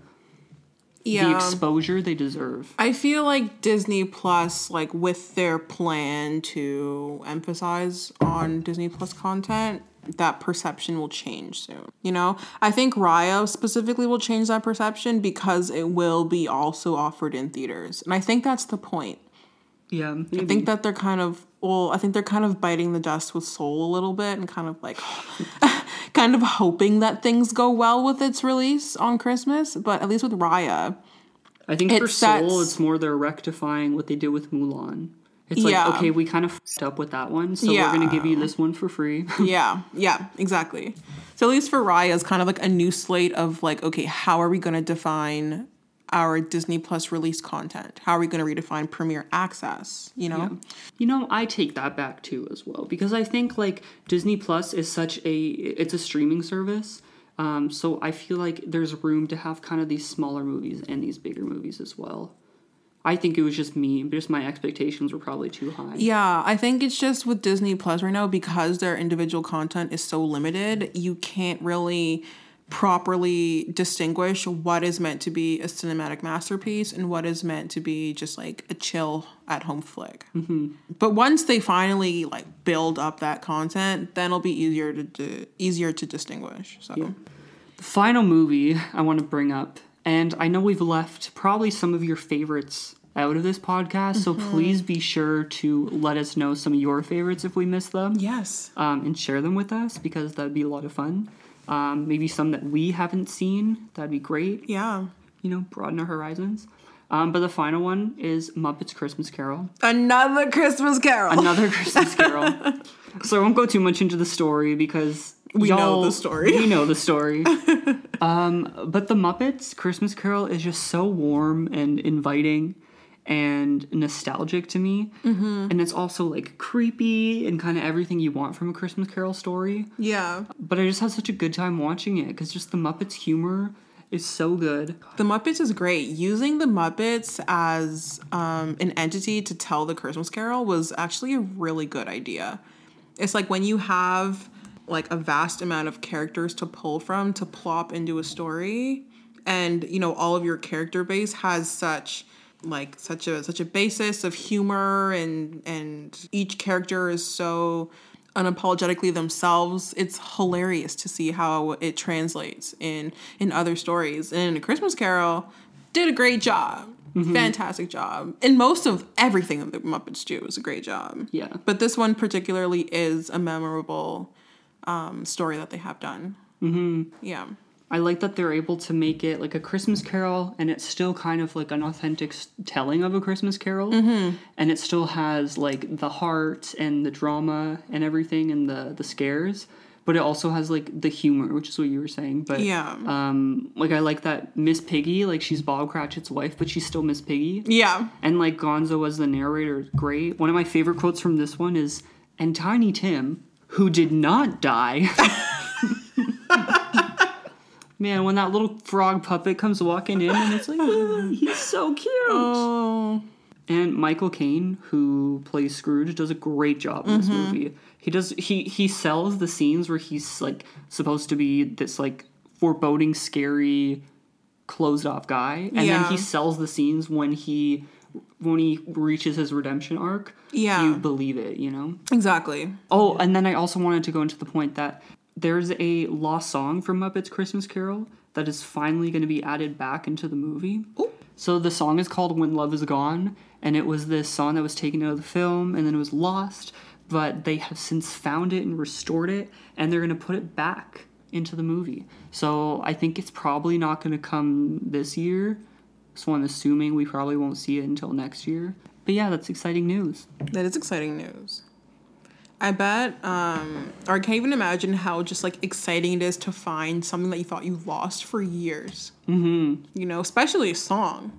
yeah. the exposure they deserve. I feel like Disney Plus, like with their plan to emphasize on Disney Plus content, that perception will change soon. You know, I think Raya specifically will change that perception because it will be also offered in theaters, and I think that's the point. Yeah, I think that they're kind of well, I think they're kind of biting the dust with Soul a little bit and kind of like kind of hoping that things go well with its release on Christmas, but at least with Raya, I think it for Soul, it's more they're rectifying what they did with Mulan. It's like, Yeah. okay, we kind of fucked up with that one, so Yeah. we're gonna give you this one for free. yeah, yeah, exactly. So at least for Raya, it's kind of like a new slate of like, okay, how are we going to define our Disney Plus release content? How are we going to redefine premiere access? You know, You know, I take that back too as well because I think like Disney Plus is such a it's a streaming service. Um, so I feel like there's room to have kind of these smaller movies and these bigger movies as well. I think it was just me, just my expectations were probably too high. Yeah, I think it's just with Disney Plus right now because their individual content is so limited, you can't really properly distinguish what is meant to be a cinematic masterpiece and what is meant to be just like a chill at home flick. Mm-hmm. But once they finally like build up that content, then it'll be easier to do, easier to distinguish. So The final movie I want to bring up, and I know we've left probably some of your favorites out of this podcast, so please be sure to let us know some of your favorites if we miss them. yes, um, and share them with us because that'd be a lot of fun. Um, maybe some that we haven't seen, that'd be great. yeah, You know, broaden our horizons. Um, but the final one is Muppets Christmas Carol, another Christmas Carol. another Christmas Carol. So I won't go too much into the story because We know the story. We know the story. um, but the Muppets Christmas Carol is just so warm and inviting and nostalgic to me, mm-hmm. and it's also like creepy and kind of everything you want from a Christmas Carol story. yeah, But I just had such a good time watching it because just the Muppets humor is so good. The Muppets is great. Using the Muppets as um, an entity to tell the Christmas Carol was actually a really good idea. It's like when you have like a vast amount of characters to pull from to plop into a story, and you know all of your character base has such like such a such a basis of humor and and each character is so unapologetically themselves. It's hilarious to see how it translates in in other stories. And a christmas carol did a great job. Fantastic job. And most of everything that the muppets do is a great job. Yeah. but this one particularly is a memorable um, story that they have done. Mm-hmm. yeah I like that they're able to make it like a Christmas Carol, and it's still kind of like an authentic telling of a Christmas Carol, and it still has like the heart and the drama and everything and the the scares, but it also has like the humor, which is what you were saying. But yeah um, like I like that Miss Piggy, like she's Bob Cratchit's wife, but she's still Miss Piggy. yeah And like Gonzo as the narrator is great. One of my favorite quotes from this one is, and Tiny Tim, who did not die. Man, when that little frog puppet comes walking in and it's like, "Oh, he's so cute. oh And Michael Caine, who plays Scrooge, does a great job in this mm-hmm. movie. He does he he sells the scenes where he's like supposed to be this like foreboding, scary, closed off guy, and then he sells the scenes when he when he reaches his redemption arc. Yeah. you believe it. You know. exactly Oh, and then I also wanted to go into the point that there's a lost song from Muppets Christmas Carol that is finally going to be added back into the movie. So the song is called When Love Is Gone, and it was this song that was taken out of the film and then it was lost, but they have since found it and restored it, and they're going to put it back into the movie. So I think it's probably not going to come this year. So I'm assuming we probably won't see it until next year. But yeah, that's exciting news. That is exciting news. I bet, um, or I can't even imagine how just like exciting it is to find something that you thought you lost for years. Mm-hmm. You know, especially a song.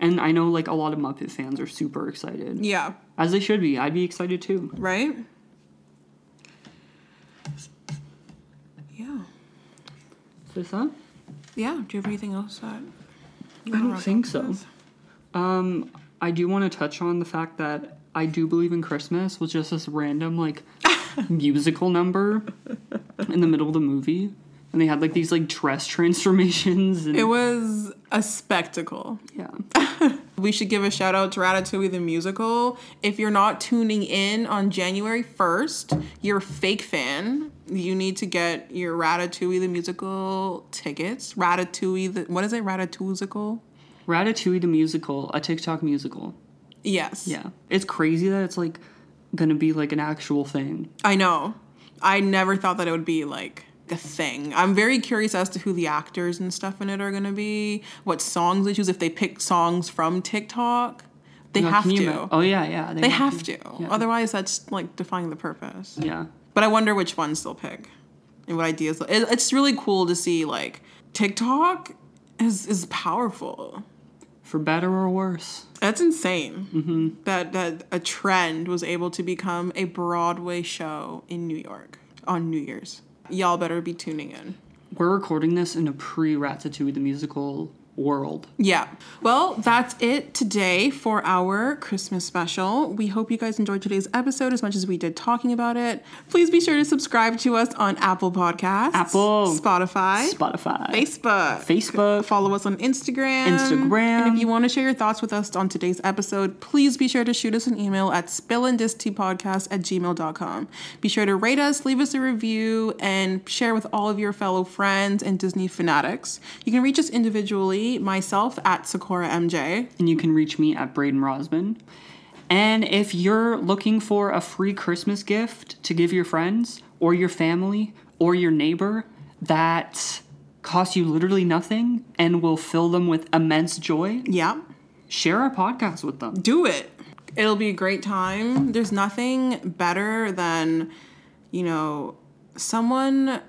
And I know like a lot of Muppet fans are super excited. Yeah, As they should be. I'd be excited too. right? Yeah. Is that? Yeah. Do you have anything else that you I don't think so. with? Um, I do want to touch on the fact that I do believe in Christmas was just this random like musical number in the middle of the movie. and they had like these like dress transformations. And, It was a spectacle. yeah. We should give a shout out to Ratatouille the musical. If you're not tuning in on January 1st, you're a fake fan. You need to get your Ratatouille the musical tickets. Ratatouille the what is it? Ratatouille? Ratatouille the musical, a TikTok musical. Yes. Yeah. It's crazy that it's like gonna be like an actual thing. I know. I never thought that it would be like a thing. I'm very curious as to who the actors and stuff in it are gonna be, what songs they choose, if they pick songs from TikTok. They Now, have to. ima- Oh yeah, yeah. they have to. Yeah. Otherwise, that's like defying the purpose. Yeah. But I wonder which ones they'll pick and what ideas. It, it's really cool to see like TikTok is is powerful. For better or worse. That's insane. Mm-hmm. That that a trend was able to become a Broadway show in New York on New Year's. Y'all better be tuning in. We're recording this in a pre Ratatouille the musical world. Yeah. Well, that's it today for our Christmas special. We hope you guys enjoyed today's episode as much as we did talking about it. Please be sure to subscribe to us on Apple Podcasts, Apple. Spotify, Spotify. Facebook. Facebook. Follow us on Instagram. Instagram. And if you want to share your thoughts with us on today's episode, please be sure to shoot us an email at spillandistpodcast at gmail.com. Be sure to rate us, leave us a review, and share with all of your fellow friends and Disney fanatics. You can reach us individually, myself at Sakura MJ. and you can reach me at Braden Rosman. And if you're looking for a free Christmas gift to give your friends or your family or your neighbor that costs you literally nothing and will fill them with immense joy, Yeah. share our podcast with them. do it. It'll be a great time. There's nothing better than, you know, someone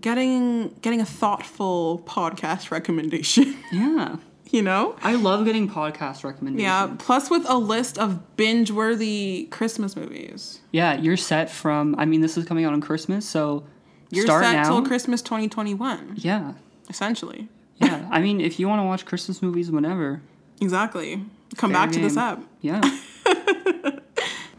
getting getting a thoughtful podcast recommendation, Yeah. you know? I love getting podcast recommendations. Yeah, plus with a list of binge-worthy Christmas movies. Yeah, you're set from, I mean, this is coming out on Christmas, so You're start set now. till Christmas 2021, yeah. essentially. Yeah. I mean, if you want to watch Christmas movies whenever, Exactly. Come back to this app. Yeah.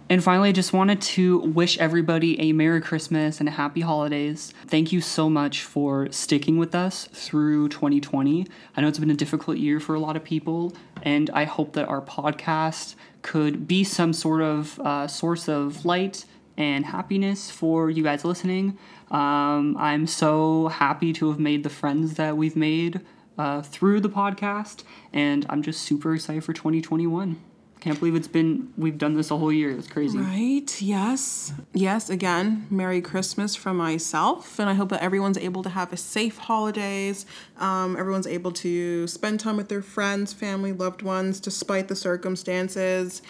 and finally, I just wanted to wish everybody a Merry Christmas and a Happy Holidays. Thank you so much for sticking with us through 2020. I know it's been a difficult year for a lot of people, and I hope that our podcast could be some sort of uh, source of light and happiness for you guys listening. Um, I'm so happy to have made the friends that we've made uh, through the podcast, and I'm just super excited for 2021. Can't believe it's been we've done this a whole year. It's crazy. Right. Yes. Yes. Again, Merry Christmas from myself, and I hope that everyone's able to have a safe holidays. Um, everyone's able to spend time with their friends, family, loved ones, despite the circumstances.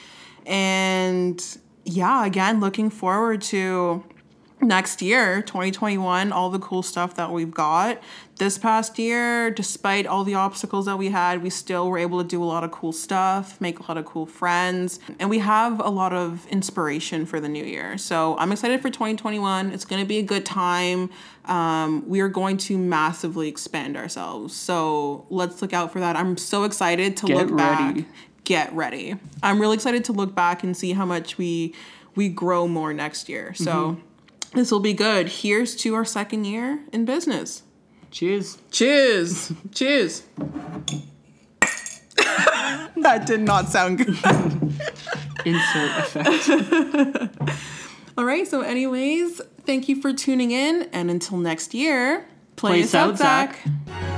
And yeah, again, looking forward to next year 2021 all the cool stuff that we've got. This past year despite all the obstacles that we had we still were able to do a lot of cool stuff make a lot of cool friends and we have a lot of inspiration for the new year. So i'm excited for 2021 it's going to be a good time. Um, we are going to massively expand ourselves. So let's look out for that. I'm so excited to Get look back. Ready. get ready. I'm really excited to look back and see how much we we grow more next year. So this will be good. Here's to our second year in business. Cheers. Cheers. Cheers. that did not sound good. Insert effect. All right. So, anyways, thank you for tuning in. And until next year, play, Play us out, out, Zach. Zach.